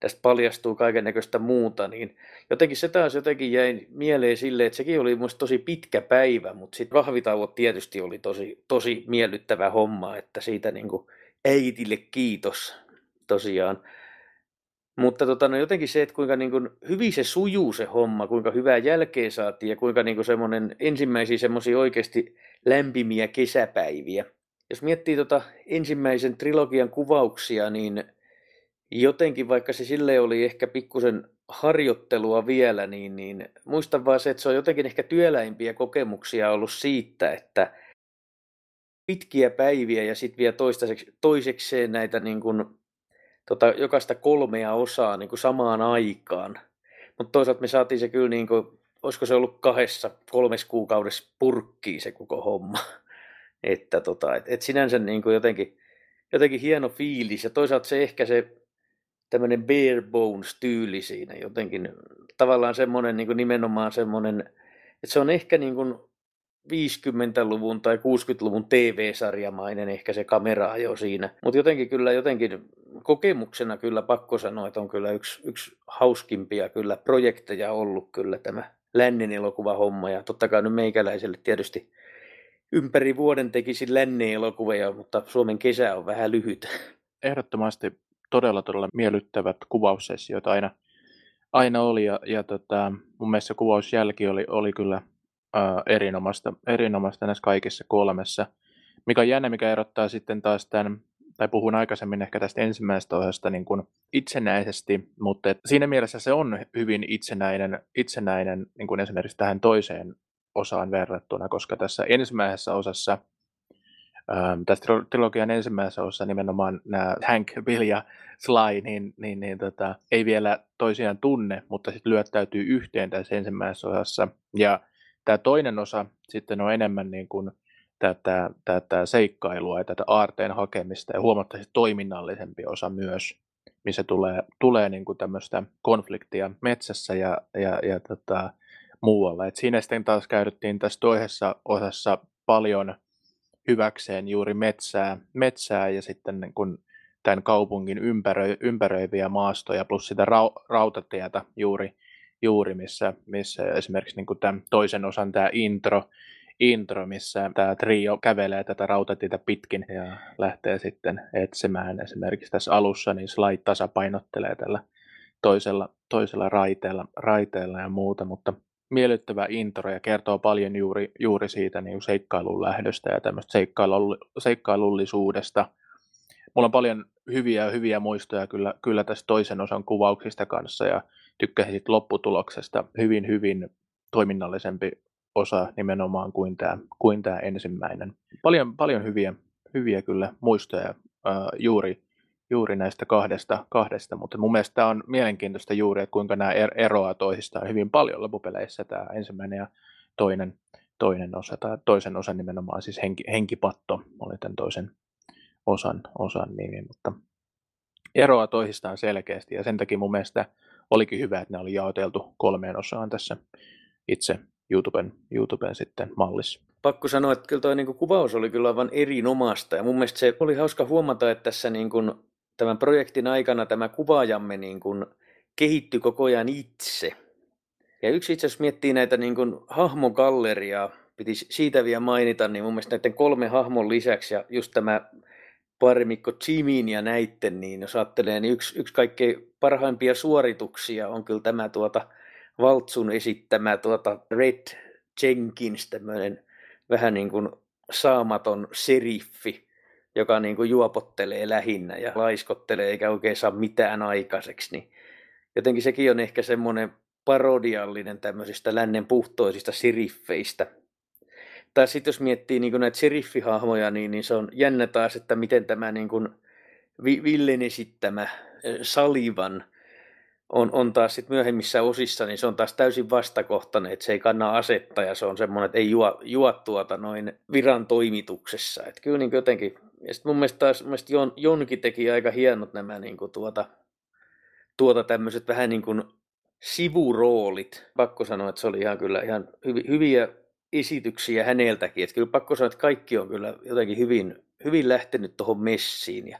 Speaker 1: tästä paljastuu kaiken näköistä muuta, niin jotenkin se taas jotenkin jäi mieleen silleen, että sekin oli mun tosi pitkä päivä, mutta sitten rahvitauot tietysti oli tosi, tosi miellyttävä homma, että siitä niin kuin äitille kiitos tosiaan. Mutta tota, no jotenkin se, että kuinka niin kuin hyvin se sujuu se homma, kuinka hyvää jälkeä saatiin ja kuinka niin kuin semmoinen ensimmäisiä semmoisia oikeasti lämpimiä kesäpäiviä. Jos miettii tota ensimmäisen trilogian kuvauksia, niin jotenkin vaikka se sille oli ehkä pikkusen harjoittelua vielä, niin, niin muistan vaan se, että se on jotenkin ehkä työläimpiä kokemuksia ollut siitä, että pitkiä päiviä ja sitten vielä toistaiseksi, toisekseen näitä niin kuin tota, jokaista kolmea osaa niin kuin samaan aikaan. Mutta toisaalta me saatiin se kyllä, niin kuin, olisiko se ollut kahdessa, kolmes kuukaudessa purkkiin se koko homma. <laughs> että tota, et, et sinänsä niin kuin jotenkin, jotenkin hieno fiilis ja toisaalta se ehkä se tämmöinen bare bones tyyli siinä jotenkin tavallaan semmoinen niin kuin nimenomaan semmoinen, että se on ehkä niin kuin 50-luvun tai 60-luvun TV-sarjamainen ehkä se kamera jo siinä. Mutta jotenkin kyllä jotenkin kokemuksena kyllä pakko sanoa, että on kyllä yksi, yksi hauskimpia kyllä projekteja ollut kyllä tämä lännen elokuva homma. Ja totta kai nyt meikäläiselle tietysti ympäri vuoden tekisin lännen elokuvia, mutta Suomen kesä on vähän lyhyt.
Speaker 2: Ehdottomasti todella todella miellyttävät kuvaussessiot aina, aina oli ja, ja tota, mun mielestä kuvausjälki oli, oli kyllä ää, erinomaista, erinomaista näissä kaikissa kolmessa. Mikä on jännä, mikä erottaa sitten taas tämän, tai puhun aikaisemmin ehkä tästä ensimmäisestä osasta niin kuin itsenäisesti, mutta et siinä mielessä se on hyvin itsenäinen, itsenäinen niin kuin esimerkiksi tähän toiseen osaan verrattuna, koska tässä ensimmäisessä osassa tässä trilogian ensimmäisessä osassa nimenomaan nämä Hank, Bill ja Sly niin, niin, niin tota, ei vielä toisiaan tunne, mutta sitten lyöttäytyy yhteen tässä ensimmäisessä osassa. Ja tämä toinen osa sitten on enemmän niin kuin tätä, tätä seikkailua ja tätä aarteen hakemista ja huomattavasti toiminnallisempi osa myös, missä tulee, tulee niin kuin tämmöistä konfliktia metsässä ja, ja, ja tota, muualla. Et siinä sitten taas käytettiin tässä toisessa osassa paljon hyväkseen juuri metsää, metsää ja sitten niin kuin tämän kaupungin ympärö, ympäröiviä maastoja plus sitä ra, rautatietä juuri, juuri missä, missä esimerkiksi niin kuin tämän toisen osan tämä intro, intro, missä tämä trio kävelee tätä rautatietä pitkin ja lähtee sitten etsimään esimerkiksi tässä alussa, niin Sly tasapainottelee tällä toisella, toisella raiteella, raiteella ja muuta, mutta miellyttävä intro ja kertoo paljon juuri, juuri siitä niin seikkailun lähdöstä ja tämmöistä seikkailull, seikkailullisuudesta. Mulla on paljon hyviä hyviä muistoja kyllä, kyllä tästä toisen osan kuvauksista kanssa ja tykkäsin lopputuloksesta hyvin hyvin toiminnallisempi osa nimenomaan kuin tämä, kuin tämä ensimmäinen. Paljon, paljon hyviä, hyviä kyllä muistoja ää, juuri juuri näistä kahdesta, kahdesta, mutta mun mielestä tämä on mielenkiintoista juuri, että kuinka nämä er, eroaa toisistaan hyvin paljon loppupeleissä tämä ensimmäinen ja toinen, toinen osa, tai toisen osan nimenomaan siis henki, henkipatto oli tämän toisen osan, osan nimi, mutta eroaa toisistaan selkeästi ja sen takia mun mielestä olikin hyvä, että ne oli jaoteltu kolmeen osaan tässä itse YouTuben, YouTuben sitten mallissa.
Speaker 1: Pakko sanoa, että kyllä tuo niin kuvaus oli kyllä aivan erinomaista ja mun mielestä se oli hauska huomata, että tässä niin kuin tämän projektin aikana tämä kuvaajamme niin kuin kehittyi koko ajan itse. Ja yksi itse asiassa miettii näitä niin kuin hahmogalleriaa, piti siitä vielä mainita, niin mun mielestä näiden kolme hahmon lisäksi ja just tämä parimikko Jimin ja näitten, niin jos ajattelee, niin yksi, yksi kaikkein parhaimpia suorituksia on kyllä tämä tuota Valtsun esittämä tuota Red Jenkins, tämmöinen vähän niin kuin saamaton seriffi, joka niin kuin juopottelee lähinnä ja laiskottelee eikä oikein saa mitään aikaiseksi, niin jotenkin sekin on ehkä semmoinen parodiallinen tämmöisistä lännen puhtoisista siriffeistä. Tai sitten jos miettii niin näitä siriffihahmoja, niin, niin se on jännä taas, että miten tämä niin kuin Villen esittämä Salivan on, on taas sit myöhemmissä osissa, niin se on taas täysin vastakohtainen, että se ei kanna asetta ja se on semmoinen, että ei juo, juo tuota noin viran toimituksessa. Että kyllä niin jotenkin ja sitten mun mielestä taas mun mielestä Jon, Jonki teki aika hienot nämä niin kuin tuota, tuota tämmöiset vähän niin kuin sivuroolit. Pakko sanoa, että se oli ihan kyllä ihan hyvi, hyviä esityksiä häneltäkin. Että kyllä pakko sanoa, että kaikki on kyllä jotenkin hyvin, hyvin lähtenyt tuohon messiin. Ja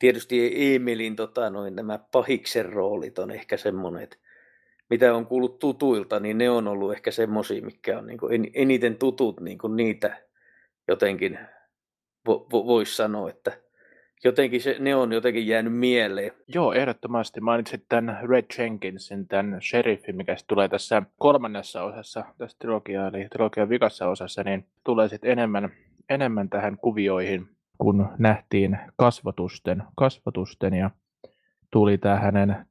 Speaker 1: tietysti Emelin tota, noin, nämä pahiksen roolit on ehkä semmoinen, että mitä on kuullut tutuilta, niin ne on ollut ehkä semmoisia, mikä on niin kuin eniten tutut niin kuin niitä jotenkin vo, vo, voisi sanoa, että jotenkin se, ne on jotenkin jäänyt mieleen.
Speaker 2: Joo, ehdottomasti. Mainitsit tämän Red Jenkinsin, tämän sheriffin, mikä tulee tässä kolmannessa osassa tässä trilogiaa, eli trilogian vikassa osassa, niin tulee sitten enemmän, enemmän tähän kuvioihin, kun nähtiin kasvatusten, kasvatusten ja tuli tämä hänen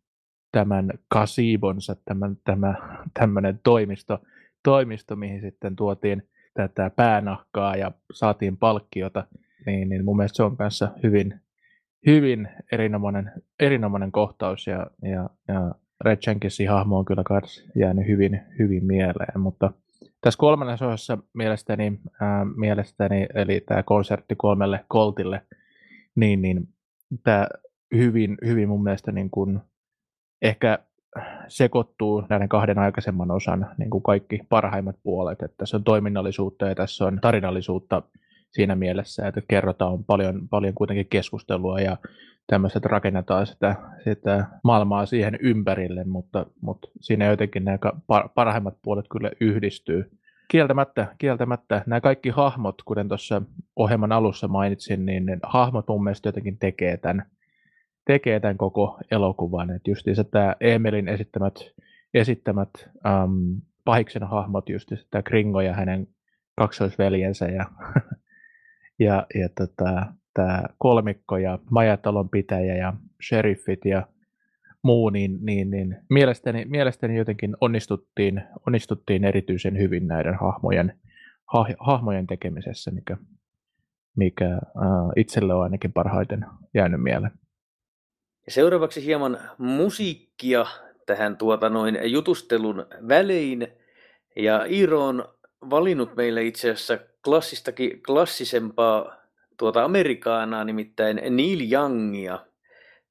Speaker 2: tämän kasibonsa, tämän, tämä, tämmöinen toimisto, toimisto, mihin sitten tuotiin tätä päänahkaa ja saatiin palkkiota, niin, niin mun mielestä se on kanssa hyvin, hyvin erinomainen, erinomainen kohtaus ja, ja, ja Red Jenkinsin hahmo on kyllä myös jäänyt hyvin, hyvin mieleen, mutta tässä kolmannessa osassa mielestäni, ää, mielestäni eli tämä konsertti kolmelle koltille, niin, niin tämä hyvin, hyvin mun mielestä niin kuin, ehkä sekoittuu näiden kahden aikaisemman osan niin kuin kaikki parhaimmat puolet, että tässä on toiminnallisuutta ja tässä on tarinallisuutta siinä mielessä, että kerrotaan paljon, paljon kuitenkin keskustelua ja tämmöistä, että rakennetaan sitä, sitä maailmaa siihen ympärille, mutta, mutta siinä jotenkin nämä parhaimmat puolet kyllä yhdistyy, Kieltämättä, kieltämättä. Nämä kaikki hahmot, kuten tuossa ohjelman alussa mainitsin, niin ne hahmot mun mielestä jotenkin tekee tämän, tekee tämän koko elokuvan. Että justiinsa tämä Emelin esittämät, esittämät um, pahiksen hahmot, just tämä Kringo ja hänen kaksoisveljensä ja, <laughs> ja, ja tota, tämä kolmikko ja majatalon pitäjä ja sheriffit ja muu, niin, niin, niin mielestäni, mielestäni jotenkin onnistuttiin, onnistuttiin erityisen hyvin näiden hahmojen, ha, hahmojen tekemisessä, mikä, mikä äh, itselle on ainakin parhaiten jäänyt mieleen.
Speaker 1: Seuraavaksi hieman musiikkia tähän tuota noin jutustelun välein. Ja Iiro on valinnut meille itse asiassa klassistakin klassisempaa tuota Amerikaanaa, nimittäin Neil Youngia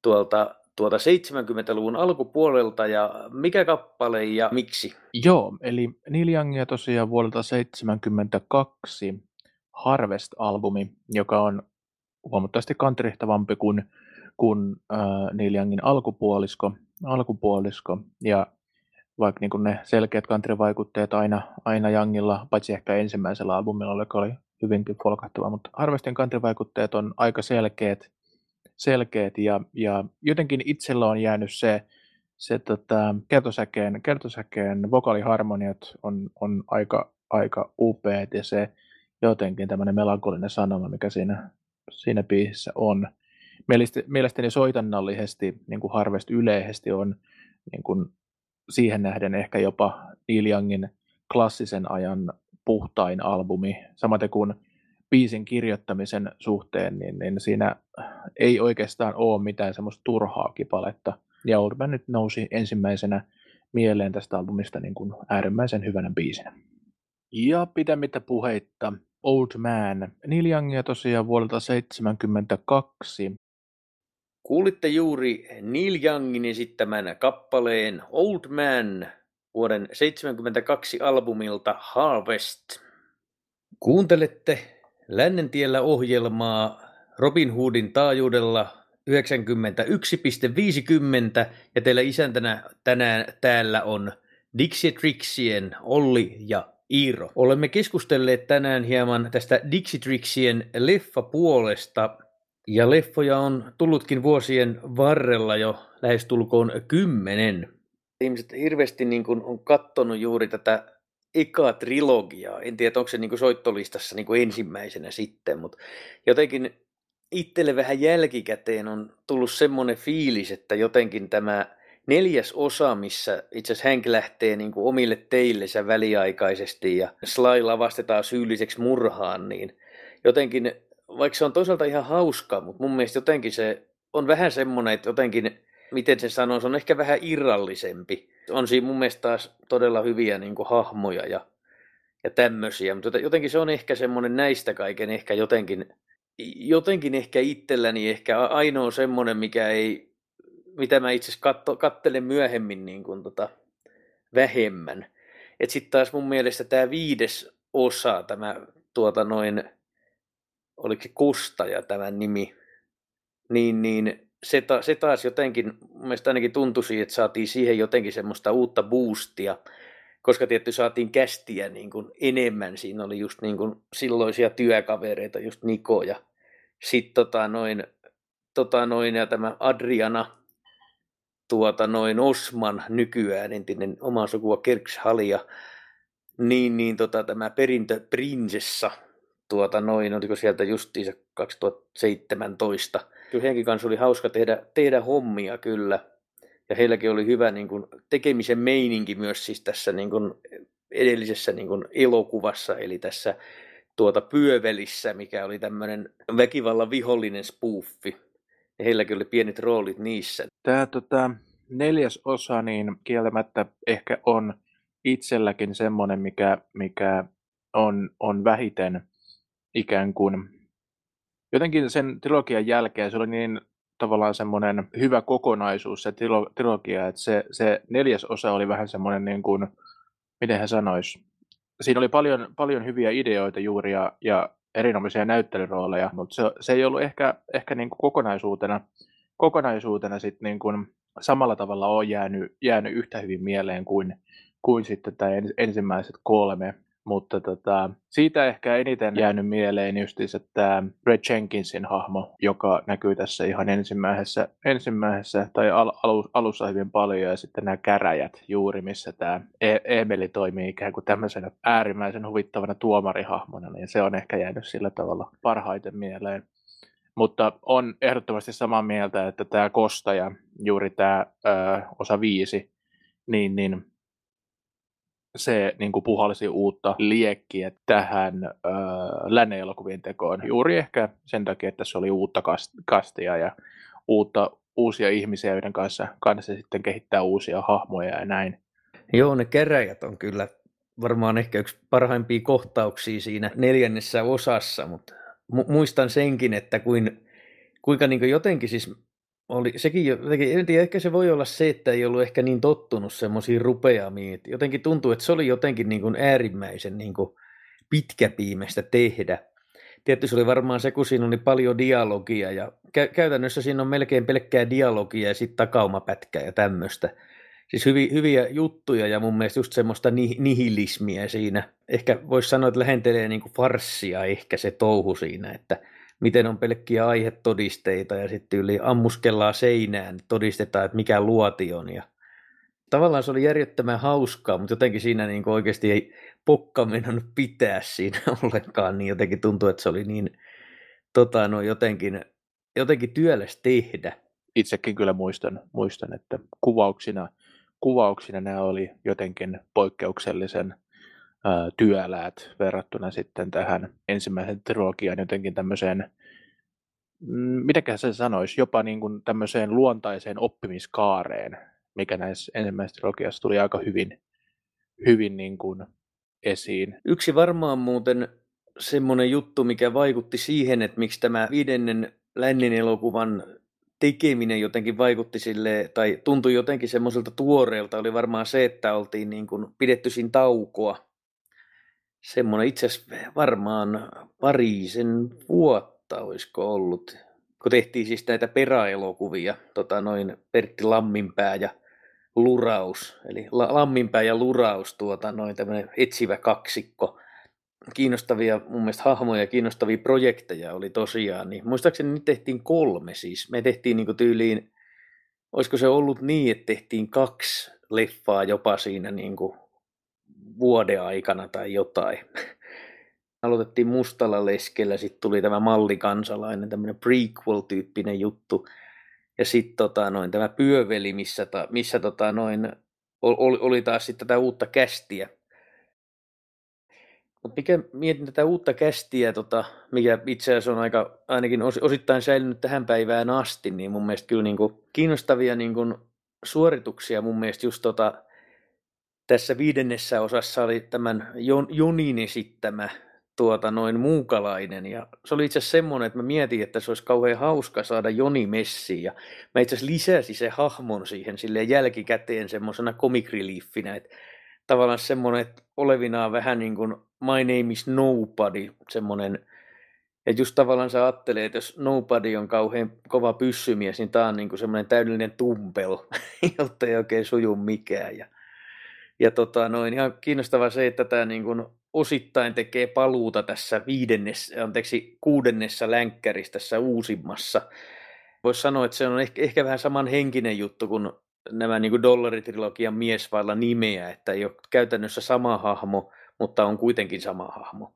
Speaker 1: tuolta tuota 70-luvun alkupuolelta ja mikä kappale ja miksi?
Speaker 2: Joo, eli Neil Youngia tosiaan vuodelta 72 Harvest-albumi, joka on huomattavasti kantrihtavampi kuin, kuin äh, Neil Youngin alkupuolisko, alkupuolisko. Ja vaikka niin ne selkeät country-vaikutteet aina, aina Youngilla, paitsi ehkä ensimmäisellä albumilla, joka oli hyvinkin folkahtava, mutta Harvestin country-vaikutteet on aika selkeät, selkeät ja, ja jotenkin itsellä on jäänyt se, se tota, kertosäkeen, kertosäkeen vokaaliharmoniat on, on aika, aika upeat ja se jotenkin tämmöinen melankolinen sanoma, mikä siinä, siinä biisissä on. Mielestäni soitannallisesti niin kuin Harvest yleisesti on niin kuin siihen nähden ehkä jopa Neil Youngin klassisen ajan puhtain albumi, samaten kuin biisin kirjoittamisen suhteen, niin, niin siinä ei oikeastaan ole mitään semmoista turhaa kipaletta. Ja Old Man nyt nousi ensimmäisenä mieleen tästä albumista niin kuin äärimmäisen hyvänä biisinä. Ja pitämättä puheitta, Old Man, Neil Youngia tosiaan vuodelta 1972.
Speaker 1: Kuulitte juuri Neil Youngin esittämän kappaleen Old Man vuoden 1972 albumilta Harvest. Kuuntelette Lännentiellä ohjelmaa Robin Hoodin taajuudella 91,50 ja teillä isäntänä tänään täällä on Dixie Trixien Olli ja Iiro. Olemme keskustelleet tänään hieman tästä Dixie Trixien leffapuolesta ja leffoja on tullutkin vuosien varrella jo lähestulkoon kymmenen. Ihmiset hirveästi niin kuin on kattonut juuri tätä eka trilogiaa. En tiedä, onko se niin kuin soittolistassa niin kuin ensimmäisenä sitten, mutta jotenkin itselle vähän jälkikäteen on tullut semmoinen fiilis, että jotenkin tämä neljäs osa, missä itse asiassa Hank lähtee niin kuin omille teillensä väliaikaisesti ja Sly lavastetaan syylliseksi murhaan, niin jotenkin, vaikka se on toisaalta ihan hauska, mutta mun mielestä jotenkin se on vähän semmoinen, että jotenkin, miten se sanoo, on ehkä vähän irrallisempi on siinä mun mielestä taas todella hyviä niin kuin, hahmoja ja, ja tämmöisiä, mutta jotenkin se on ehkä semmoinen näistä kaiken ehkä jotenkin, jotenkin ehkä itselläni ehkä ainoa semmoinen, mikä ei, mitä mä itse asiassa kattelen myöhemmin niin kuin, tota, vähemmän. Että sitten taas mun mielestä tämä viides osa, tämä tuota noin, oliko se Kustaja tämän nimi, niin, niin se, ta, se taas jotenkin, mielestäni ainakin tuntui että saatiin siihen jotenkin semmoista uutta boostia, koska tietty saatiin kästiä niin kuin enemmän. Siinä oli just niin kuin silloisia työkavereita, just Niko ja sitten tota noin, tota noin, ja tämä Adriana, tuota noin Osman nykyään, entinen oma sukua Kerkshalia, niin, niin tota, tämä perintö Prinsessa, tuota noin, oliko sieltä justiinsa 2017, kyllä heidänkin kanssa oli hauska tehdä, tehdä hommia kyllä. Ja heilläkin oli hyvä niin kuin, tekemisen meininki myös siis tässä niin kuin, edellisessä niin kuin, elokuvassa, eli tässä tuota Pyövelissä, mikä oli tämmöinen väkivallan vihollinen spoofi. Ja heilläkin oli pienet roolit niissä.
Speaker 2: Tämä tota, neljäs osa, niin kieltämättä ehkä on itselläkin semmoinen, mikä, mikä on, on vähiten ikään kuin jotenkin sen trilogian jälkeen se oli niin tavallaan semmoinen hyvä kokonaisuus se trilo, trilogia, että se, se neljäs osa oli vähän semmoinen niin kuin, miten hän sanoisi, siinä oli paljon, paljon hyviä ideoita juuri ja, ja erinomaisia näyttelyrooleja, mutta se, se ei ollut ehkä, ehkä niin kuin kokonaisuutena, kokonaisuutena sit niin kuin samalla tavalla on jäänyt, jäänyt yhtä hyvin mieleen kuin, kuin sitten tämä ensimmäiset kolme. Mutta tota, siitä ehkä eniten jäänyt mieleen justiis, että Red Jenkinsin hahmo, joka näkyy tässä ihan ensimmäisessä, ensimmäisessä tai al, alus, alussa hyvin paljon, ja sitten nämä käräjät juuri, missä tämä e- Emeli toimii ikään kuin tämmöisenä äärimmäisen huvittavana tuomarihahmona, niin se on ehkä jäänyt sillä tavalla parhaiten mieleen. Mutta on ehdottomasti samaa mieltä, että tämä Kostaja, juuri tämä ö, osa viisi, niin, niin se niin kuin puhalsi uutta liekkiä tähän ö, lännen elokuvien tekoon. Juuri ehkä sen takia, että se oli uutta kastia ja uutta, uusia ihmisiä, joiden kanssa, kanssa sitten kehittää uusia hahmoja ja näin.
Speaker 1: Joo, ne keräjät on kyllä varmaan ehkä yksi parhaimpia kohtauksia siinä neljännessä osassa, mutta mu- muistan senkin, että kuin, kuinka niin jotenkin siis oli, sekin jotenkin, en tiedä, ehkä se voi olla se, että ei ollut ehkä niin tottunut semmoisiin rupeamiin. Jotenkin tuntuu, että se oli jotenkin niin kuin äärimmäisen niin kuin pitkäpiimeistä tehdä. Tietysti se oli varmaan se, kun siinä oli paljon dialogia ja kä- käytännössä siinä on melkein pelkkää dialogia ja sitten takaumapätkää ja tämmöistä. Siis hyvi, hyviä juttuja ja mun mielestä just semmoista ni- nihilismiä siinä. Ehkä voisi sanoa, että lähentelee niin kuin farssia ehkä se touhu siinä, että – miten on pelkkiä aihetodisteita ja sitten yli ammuskellaan seinään, niin todistetaan, että mikä luoti on. Ja tavallaan se oli järjettömän hauskaa, mutta jotenkin siinä niin oikeasti ei pokka mennyt pitää siinä <laughs> ollenkaan, niin jotenkin tuntuu, että se oli niin tota, no, jotenkin, jotenkin työläs tehdä.
Speaker 2: Itsekin kyllä muistan, muistan että kuvauksina, kuvauksina nämä oli jotenkin poikkeuksellisen työläät verrattuna sitten tähän ensimmäisen trilogian jotenkin tämmöiseen, mm, mitenkä se sanoisi, jopa niin kuin tämmöiseen luontaiseen oppimiskaareen, mikä näissä ensimmäisessä trilogiassa tuli aika hyvin, hyvin niin kuin esiin.
Speaker 1: Yksi varmaan muuten semmoinen juttu, mikä vaikutti siihen, että miksi tämä viidennen lännen elokuvan tekeminen jotenkin vaikutti sille, tai tuntui jotenkin semmoiselta tuoreelta, oli varmaan se, että oltiin niin kuin pidetty siinä taukoa semmoinen itse asiassa varmaan parisen vuotta olisiko ollut, kun tehtiin siis näitä peräelokuvia, tota noin Pertti Lamminpää ja Luraus, eli Lamminpää ja Luraus, tuota, noin tämmöinen etsivä kaksikko, kiinnostavia mun mielestä hahmoja, kiinnostavia projekteja oli tosiaan, niin muistaakseni nyt tehtiin kolme siis, me tehtiin niin tyyliin, olisiko se ollut niin, että tehtiin kaksi leffaa jopa siinä niin kuin vuoden aikana tai jotain. <laughs> Aloitettiin Mustalla leskellä, sitten tuli tämä mallikansalainen, tämmöinen prequel-tyyppinen juttu. Ja sitten tota, noin, tämä pyöveli, missä, ta, missä tota, noin, oli, oli taas sitten tätä uutta kästiä. Mutta mikä mietin tätä uutta kästiä, tota, mikä itse asiassa on aika ainakin osittain säilynyt tähän päivään asti, niin mun mielestä kyllä niin kuin, kiinnostavia niin kuin, suorituksia mun mielestä just tota, tässä viidennessä osassa oli tämän Jonin esittämä tuota, noin muukalainen. Ja se oli itse asiassa semmoinen, että mä mietin, että se olisi kauhean hauska saada Joni messiin. Ja mä itse asiassa lisäsin se hahmon siihen sille jälkikäteen semmoisena comic reliefinä, että tavallaan semmoinen, että olevinaan vähän niin kuin My name is nobody, semmoinen, että just tavallaan sä ajattelee, että jos nobody on kauhean kova pyssymies, niin tää on niin semmoinen täydellinen tumpel, <laughs> jotta ei oikein suju mikään. Ja ja tota, noin, ihan kiinnostavaa se, että tämä niin kuin osittain tekee paluuta tässä viidennessä, anteeksi, kuudennessa länkkärissä tässä uusimmassa. Voisi sanoa, että se on ehkä, ehkä vähän samanhenkinen juttu kuin nämä niin kuin dollaritrilogian mies vailla nimeä, että ei ole käytännössä sama hahmo, mutta on kuitenkin sama hahmo.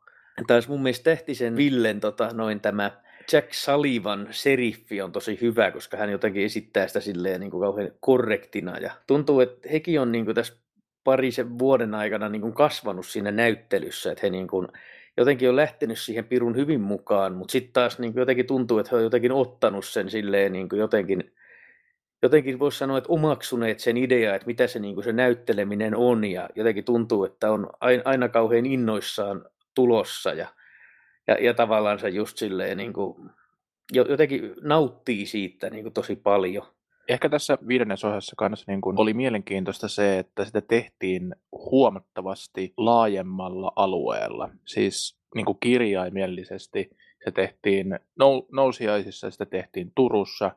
Speaker 1: Taas mun mielestä Tähtisen Villen tota, noin tämä Jack Sullivan seriffi on tosi hyvä, koska hän jotenkin esittää sitä silleen niin kuin kauhean korrektina. Ja tuntuu, että hekin on niin kuin tässä parisen vuoden aikana niin kuin kasvanut siinä näyttelyssä, että he niin kuin, jotenkin on lähtenyt siihen pirun hyvin mukaan, mutta sitten taas niin kuin jotenkin tuntuu, että he on jotenkin ottanut sen silleen niin kuin jotenkin, jotenkin voisi sanoa, että omaksuneet sen idea, että mitä se, niin kuin se näytteleminen on ja jotenkin tuntuu, että on aina kauhean innoissaan tulossa ja, ja, ja tavallaan se just silleen niin kuin, jotenkin nauttii siitä niin kuin tosi paljon.
Speaker 2: Ehkä tässä viidennes osassa kanssa niin kuin oli mielenkiintoista se, että sitä tehtiin huomattavasti laajemmalla alueella. Siis niin kuin kirjaimellisesti se tehtiin nou, nousiaisissa, sitä tehtiin Turussa,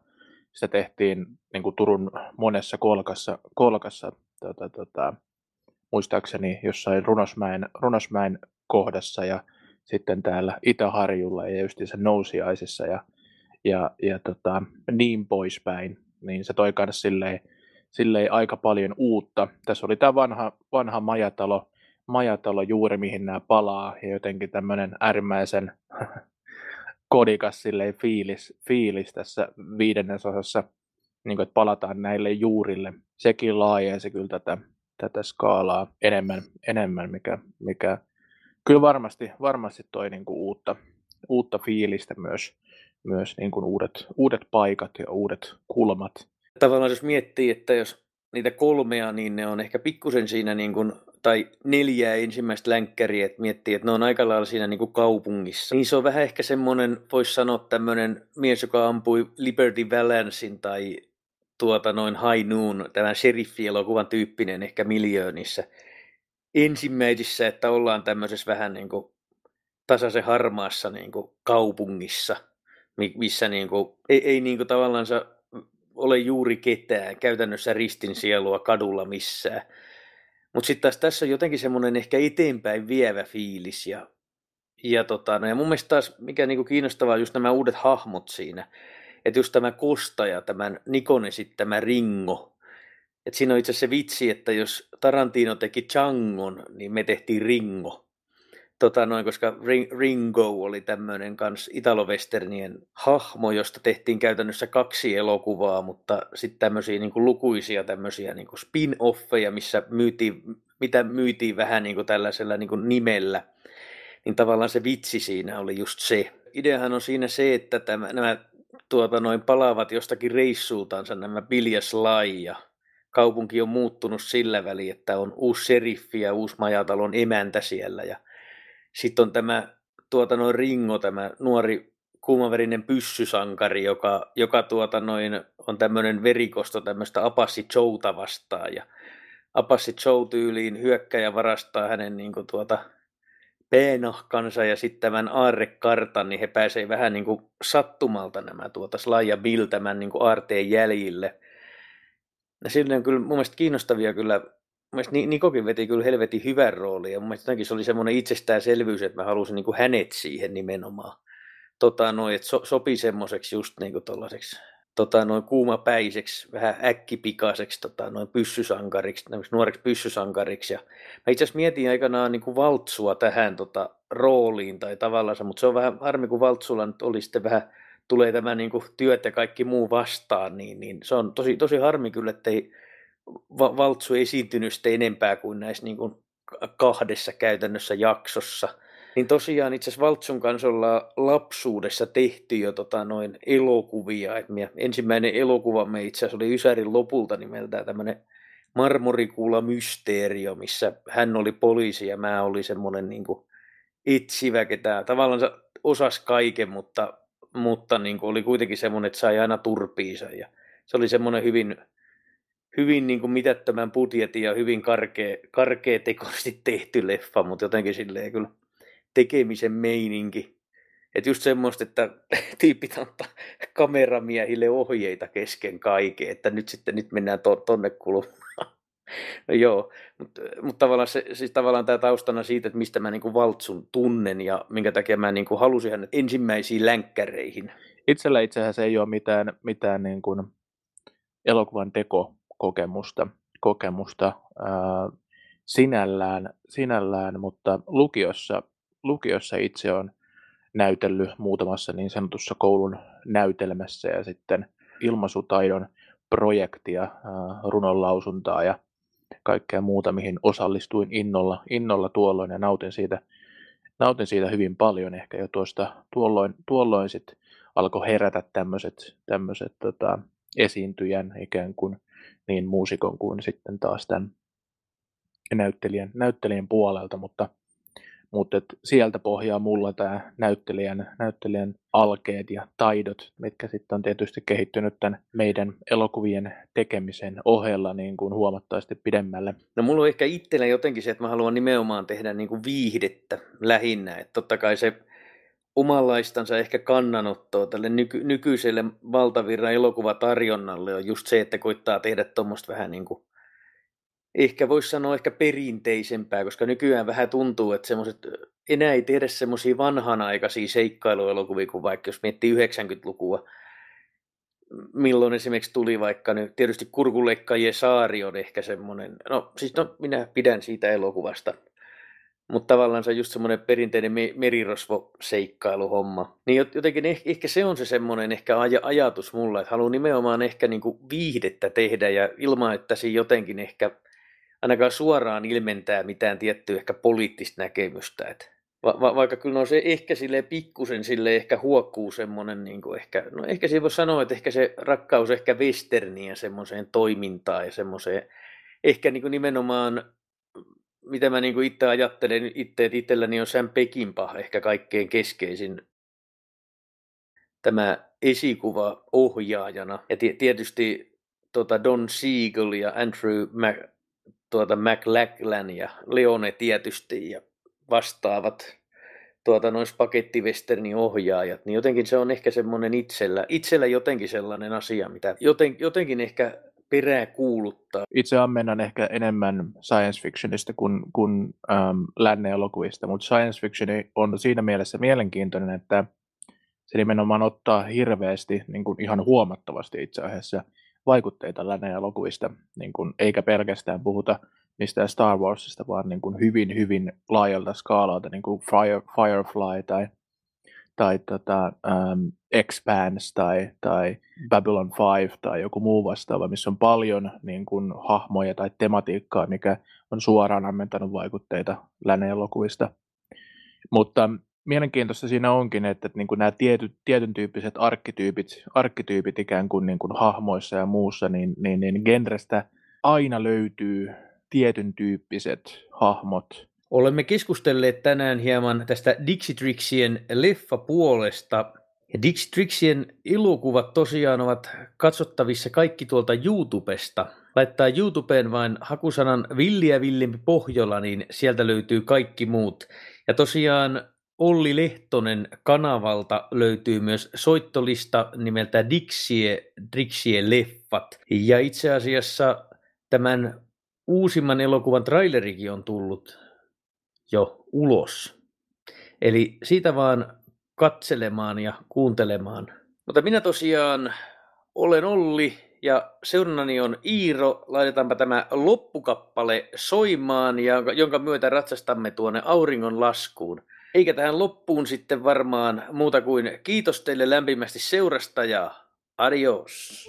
Speaker 2: sitä tehtiin niin kuin Turun monessa kolkassa, kolkassa tota, tota, muistaakseni jossain Runosmäen, Runosmäen kohdassa ja sitten täällä Itäharjulla ja justiinsa Nousiaisissa ja, ja, ja tota, niin poispäin, niin se toi kanssa silleen, silleen aika paljon uutta. Tässä oli tämä vanha, vanha majatalo, majatalo juuri, mihin nämä palaa, ja jotenkin tämmöinen äärimmäisen <laughs> kodikas silleen fiilis, fiilis tässä viidennesosassa, niin kuin, että palataan näille juurille. Sekin laajensi kyllä tätä, tätä skaalaa enemmän, enemmän mikä, mikä kyllä varmasti, varmasti toi niin kuin uutta, uutta fiilistä myös, myös niin kuin uudet, uudet paikat ja uudet kulmat.
Speaker 1: Tavallaan jos miettii, että jos niitä kolmea, niin ne on ehkä pikkusen siinä, niin kuin, tai neljää ensimmäistä länkkäriä, että miettii, että ne on aika lailla siinä niin kuin kaupungissa. Niin se on vähän ehkä semmoinen, voisi sanoa tämmöinen mies, joka ampui Liberty Valancein tai tuota noin High Noon, tämä sheriffielokuvan tyyppinen ehkä miljöönissä ensimmäisissä, että ollaan tämmöisessä vähän niin kuin tasaisen harmaassa niin kuin kaupungissa, missä niin kuin, ei, ei niin kuin tavallaan ole juuri ketään, käytännössä ristin sielua kadulla missään. Mutta sitten taas tässä on jotenkin semmoinen ehkä eteenpäin vievä fiilis. Ja, ja, tota, no ja mun mielestä taas, mikä niinku kiinnostavaa, on just nämä uudet hahmot siinä. Että just tämä Kosta ja tämän Nikon esittämä Ringo. Että siinä on itse asiassa se vitsi, että jos Tarantino teki Changon, niin me tehtiin Ringo tota noin, koska Ringo oli tämmöinen kans Italovesternien hahmo, josta tehtiin käytännössä kaksi elokuvaa, mutta sitten tämmöisiä niin lukuisia tämmöisiä niin spin-offeja, missä myytiin, mitä myytiin vähän niin kuin tällaisella niin kuin nimellä, niin tavallaan se vitsi siinä oli just se. Ideahan on siinä se, että tämä, nämä tuota, noin palaavat jostakin reissultansa nämä Bill ja kaupunki on muuttunut sillä väliin, että on uusi seriffi ja uusi majatalon emäntä siellä ja sitten on tämä tuota noin Ringo, tämä nuori kuumaverinen pyssysankari, joka, joka tuota noin, on tämmöinen verikosto tämmöistä Apassi Jouta vastaan. Ja Apassi Joe tyyliin hyökkäjä varastaa hänen niin kuin tuota, peenahkansa ja sitten tämän aarrekartan, niin he pääsee vähän niin kuin sattumalta nämä tuota Sly ja Bill tämän niin kuin aarteen jäljille. Ja sillä on kyllä mun mielestä kiinnostavia kyllä mielestä Nikokin veti kyllä helvetin hyvän roolin ja mun mielestä se oli semmoinen itsestäänselvyys, että mä halusin niin kuin hänet siihen nimenomaan. Tota, noin, että so, sopi semmoiseksi just niin kuin tota, noin kuumapäiseksi, vähän äkkipikaiseksi tota, noin pyssysankariksi, nuoreksi pyssysankariksi. Ja mä itse asiassa mietin aikanaan niin kuin valtsua tähän tota, rooliin tai tavallaan, mutta se on vähän harmi, kun valtsulla nyt oli sitten vähän, tulee tämä niin työt ja kaikki muu vastaan, niin, niin se on tosi, tosi harmi kyllä, että ei Valtsu esiintynyt sitten enempää kuin näissä niin kuin kahdessa käytännössä jaksossa. Niin tosiaan itse asiassa Valtsun kanssa ollaan lapsuudessa tehty jo tota noin elokuvia. Et ensimmäinen elokuva me itse asiassa oli Ysärin lopulta nimeltään tämmöinen Marmorikuula Mysteerio, missä hän oli poliisi ja mä olin semmoinen niin kuin etsivä, tavallaan osasi kaiken, mutta, mutta niin kuin oli kuitenkin semmoinen, että sai aina turpiinsa. Ja se oli semmoinen hyvin hyvin niin kuin mitättömän budjetin ja hyvin karkea, karkea tekoisesti tehty leffa, mutta jotenkin silleen kyllä tekemisen meininki. Että just semmoista, että <laughs> tyypit antaa kameramiehille ohjeita kesken kaiken, että nyt sitten nyt mennään to, tonne kulmaan. No joo, mutta mut tavallaan, se, siis tavallaan tämä taustana siitä, että mistä mä niinku Valtsun tunnen ja minkä takia mä niinku halusin hänet ensimmäisiin länkkäreihin.
Speaker 2: Itsellä itse asiassa ei ole mitään, mitään niin kuin elokuvan teko kokemusta, kokemusta ää, sinällään, sinällään, mutta lukiossa, lukiossa itse on näytellyt muutamassa niin sanotussa koulun näytelmässä ja sitten ilmaisutaidon projektia, ää, runonlausuntaa ja kaikkea muuta, mihin osallistuin innolla, innolla tuolloin ja nautin siitä, nautin siitä hyvin paljon. Ehkä jo tuosta tuolloin, tuolloin sit alkoi herätä tämmöiset tämmöiset tota, esiintyjän ikään kuin niin muusikon kuin sitten taas tämän näyttelijän, näyttelijän puolelta, mutta, mutta et sieltä pohjaa mulla tämä näyttelijän, näyttelijän alkeet ja taidot, mitkä sitten on tietysti kehittynyt tämän meidän elokuvien tekemisen ohella niin kuin huomattavasti pidemmälle.
Speaker 1: No mulla on ehkä itsellä jotenkin se, että mä haluan nimenomaan tehdä niin kuin viihdettä lähinnä, että totta kai se omanlaistansa ehkä kannanottoa tälle nyky- nykyiselle valtavirran elokuvatarjonnalle on just se, että koittaa tehdä tuommoista vähän niin kuin ehkä voisi sanoa ehkä perinteisempää, koska nykyään vähän tuntuu, että semmoiset, enää ei tehdä semmoisia vanhanaikaisia seikkailuelokuvia kuin vaikka jos miettii 90-lukua, milloin esimerkiksi tuli vaikka nyt, tietysti Kurkuleikkaajien saari on ehkä semmoinen, no siis no, minä pidän siitä elokuvasta, mutta tavallaan se on just semmoinen perinteinen me- merirosvo-seikkailuhomma. Niin jotenkin ehkä, ehkä se on se semmoinen ehkä aj- ajatus mulla, että haluan nimenomaan ehkä niinku viihdettä tehdä ja ilman, että se jotenkin ehkä ainakaan suoraan ilmentää mitään tiettyä ehkä poliittista näkemystä. Et va- va- vaikka kyllä no se ehkä sille pikkusen sille ehkä huokkuu semmoinen, niin ehkä, no ehkä siinä voi sanoa, että ehkä se rakkaus ehkä westerniin semmoiseen toimintaan ja semmoiseen, ehkä niin kuin nimenomaan mitä mä niin itse ajattelen itse, että itselläni on Sam Pekinpah ehkä kaikkein keskeisin tämä esikuva ohjaajana. Ja tietysti tuota Don Siegel ja Andrew Mac, tuota McLachlan ja Leone tietysti ja vastaavat tuota, noin pakettivesternin ohjaajat, niin jotenkin se on ehkä semmoinen itsellä, itsellä jotenkin sellainen asia, mitä joten, jotenkin ehkä perää kuuluttaa.
Speaker 2: Itse ammennan ehkä enemmän science fictionista kuin, kuin ähm, lännen elokuvista, mutta science fiction on siinä mielessä mielenkiintoinen, että se nimenomaan ottaa hirveästi, niin kuin ihan huomattavasti itse asiassa, vaikutteita lännen elokuvista, niin kuin, eikä pelkästään puhuta mistään Star Warsista, vaan niin kuin hyvin, hyvin laajalta skaalalta, niin kuin Fire, Firefly tai tai tota, um, Expanse tai, tai Babylon 5 tai joku muu vastaava, missä on paljon niin kuin, hahmoja tai tematiikkaa, mikä on suoraan ammentanut vaikutteita lännen elokuvista. Mutta mielenkiintoista siinä onkin, että, että niin kuin nämä tietyt, tietyn tyyppiset arkkityypit, arkkityypit ikään kuin, niin kuin hahmoissa ja muussa, niin, niin, niin genrestä aina löytyy tietyn tyyppiset hahmot,
Speaker 1: Olemme keskustelleet tänään hieman tästä Dixitrixien leffapuolesta. Ja Dixitrixien elokuvat tosiaan ovat katsottavissa kaikki tuolta YouTubesta. Laittaa YouTubeen vain hakusanan Villiä Villimpi Pohjola, niin sieltä löytyy kaikki muut. Ja tosiaan Olli Lehtonen kanavalta löytyy myös soittolista nimeltä Dixie, Dixie Leffat. Ja itse asiassa tämän uusimman elokuvan trailerikin on tullut jo ulos. Eli siitä vaan katselemaan ja kuuntelemaan. Mutta minä tosiaan olen Olli ja seurannani on Iiro. Laitetaanpa tämä loppukappale soimaan, ja, jonka myötä ratsastamme tuonne auringon laskuun. Eikä tähän loppuun sitten varmaan muuta kuin kiitos teille lämpimästi seurasta ja adios.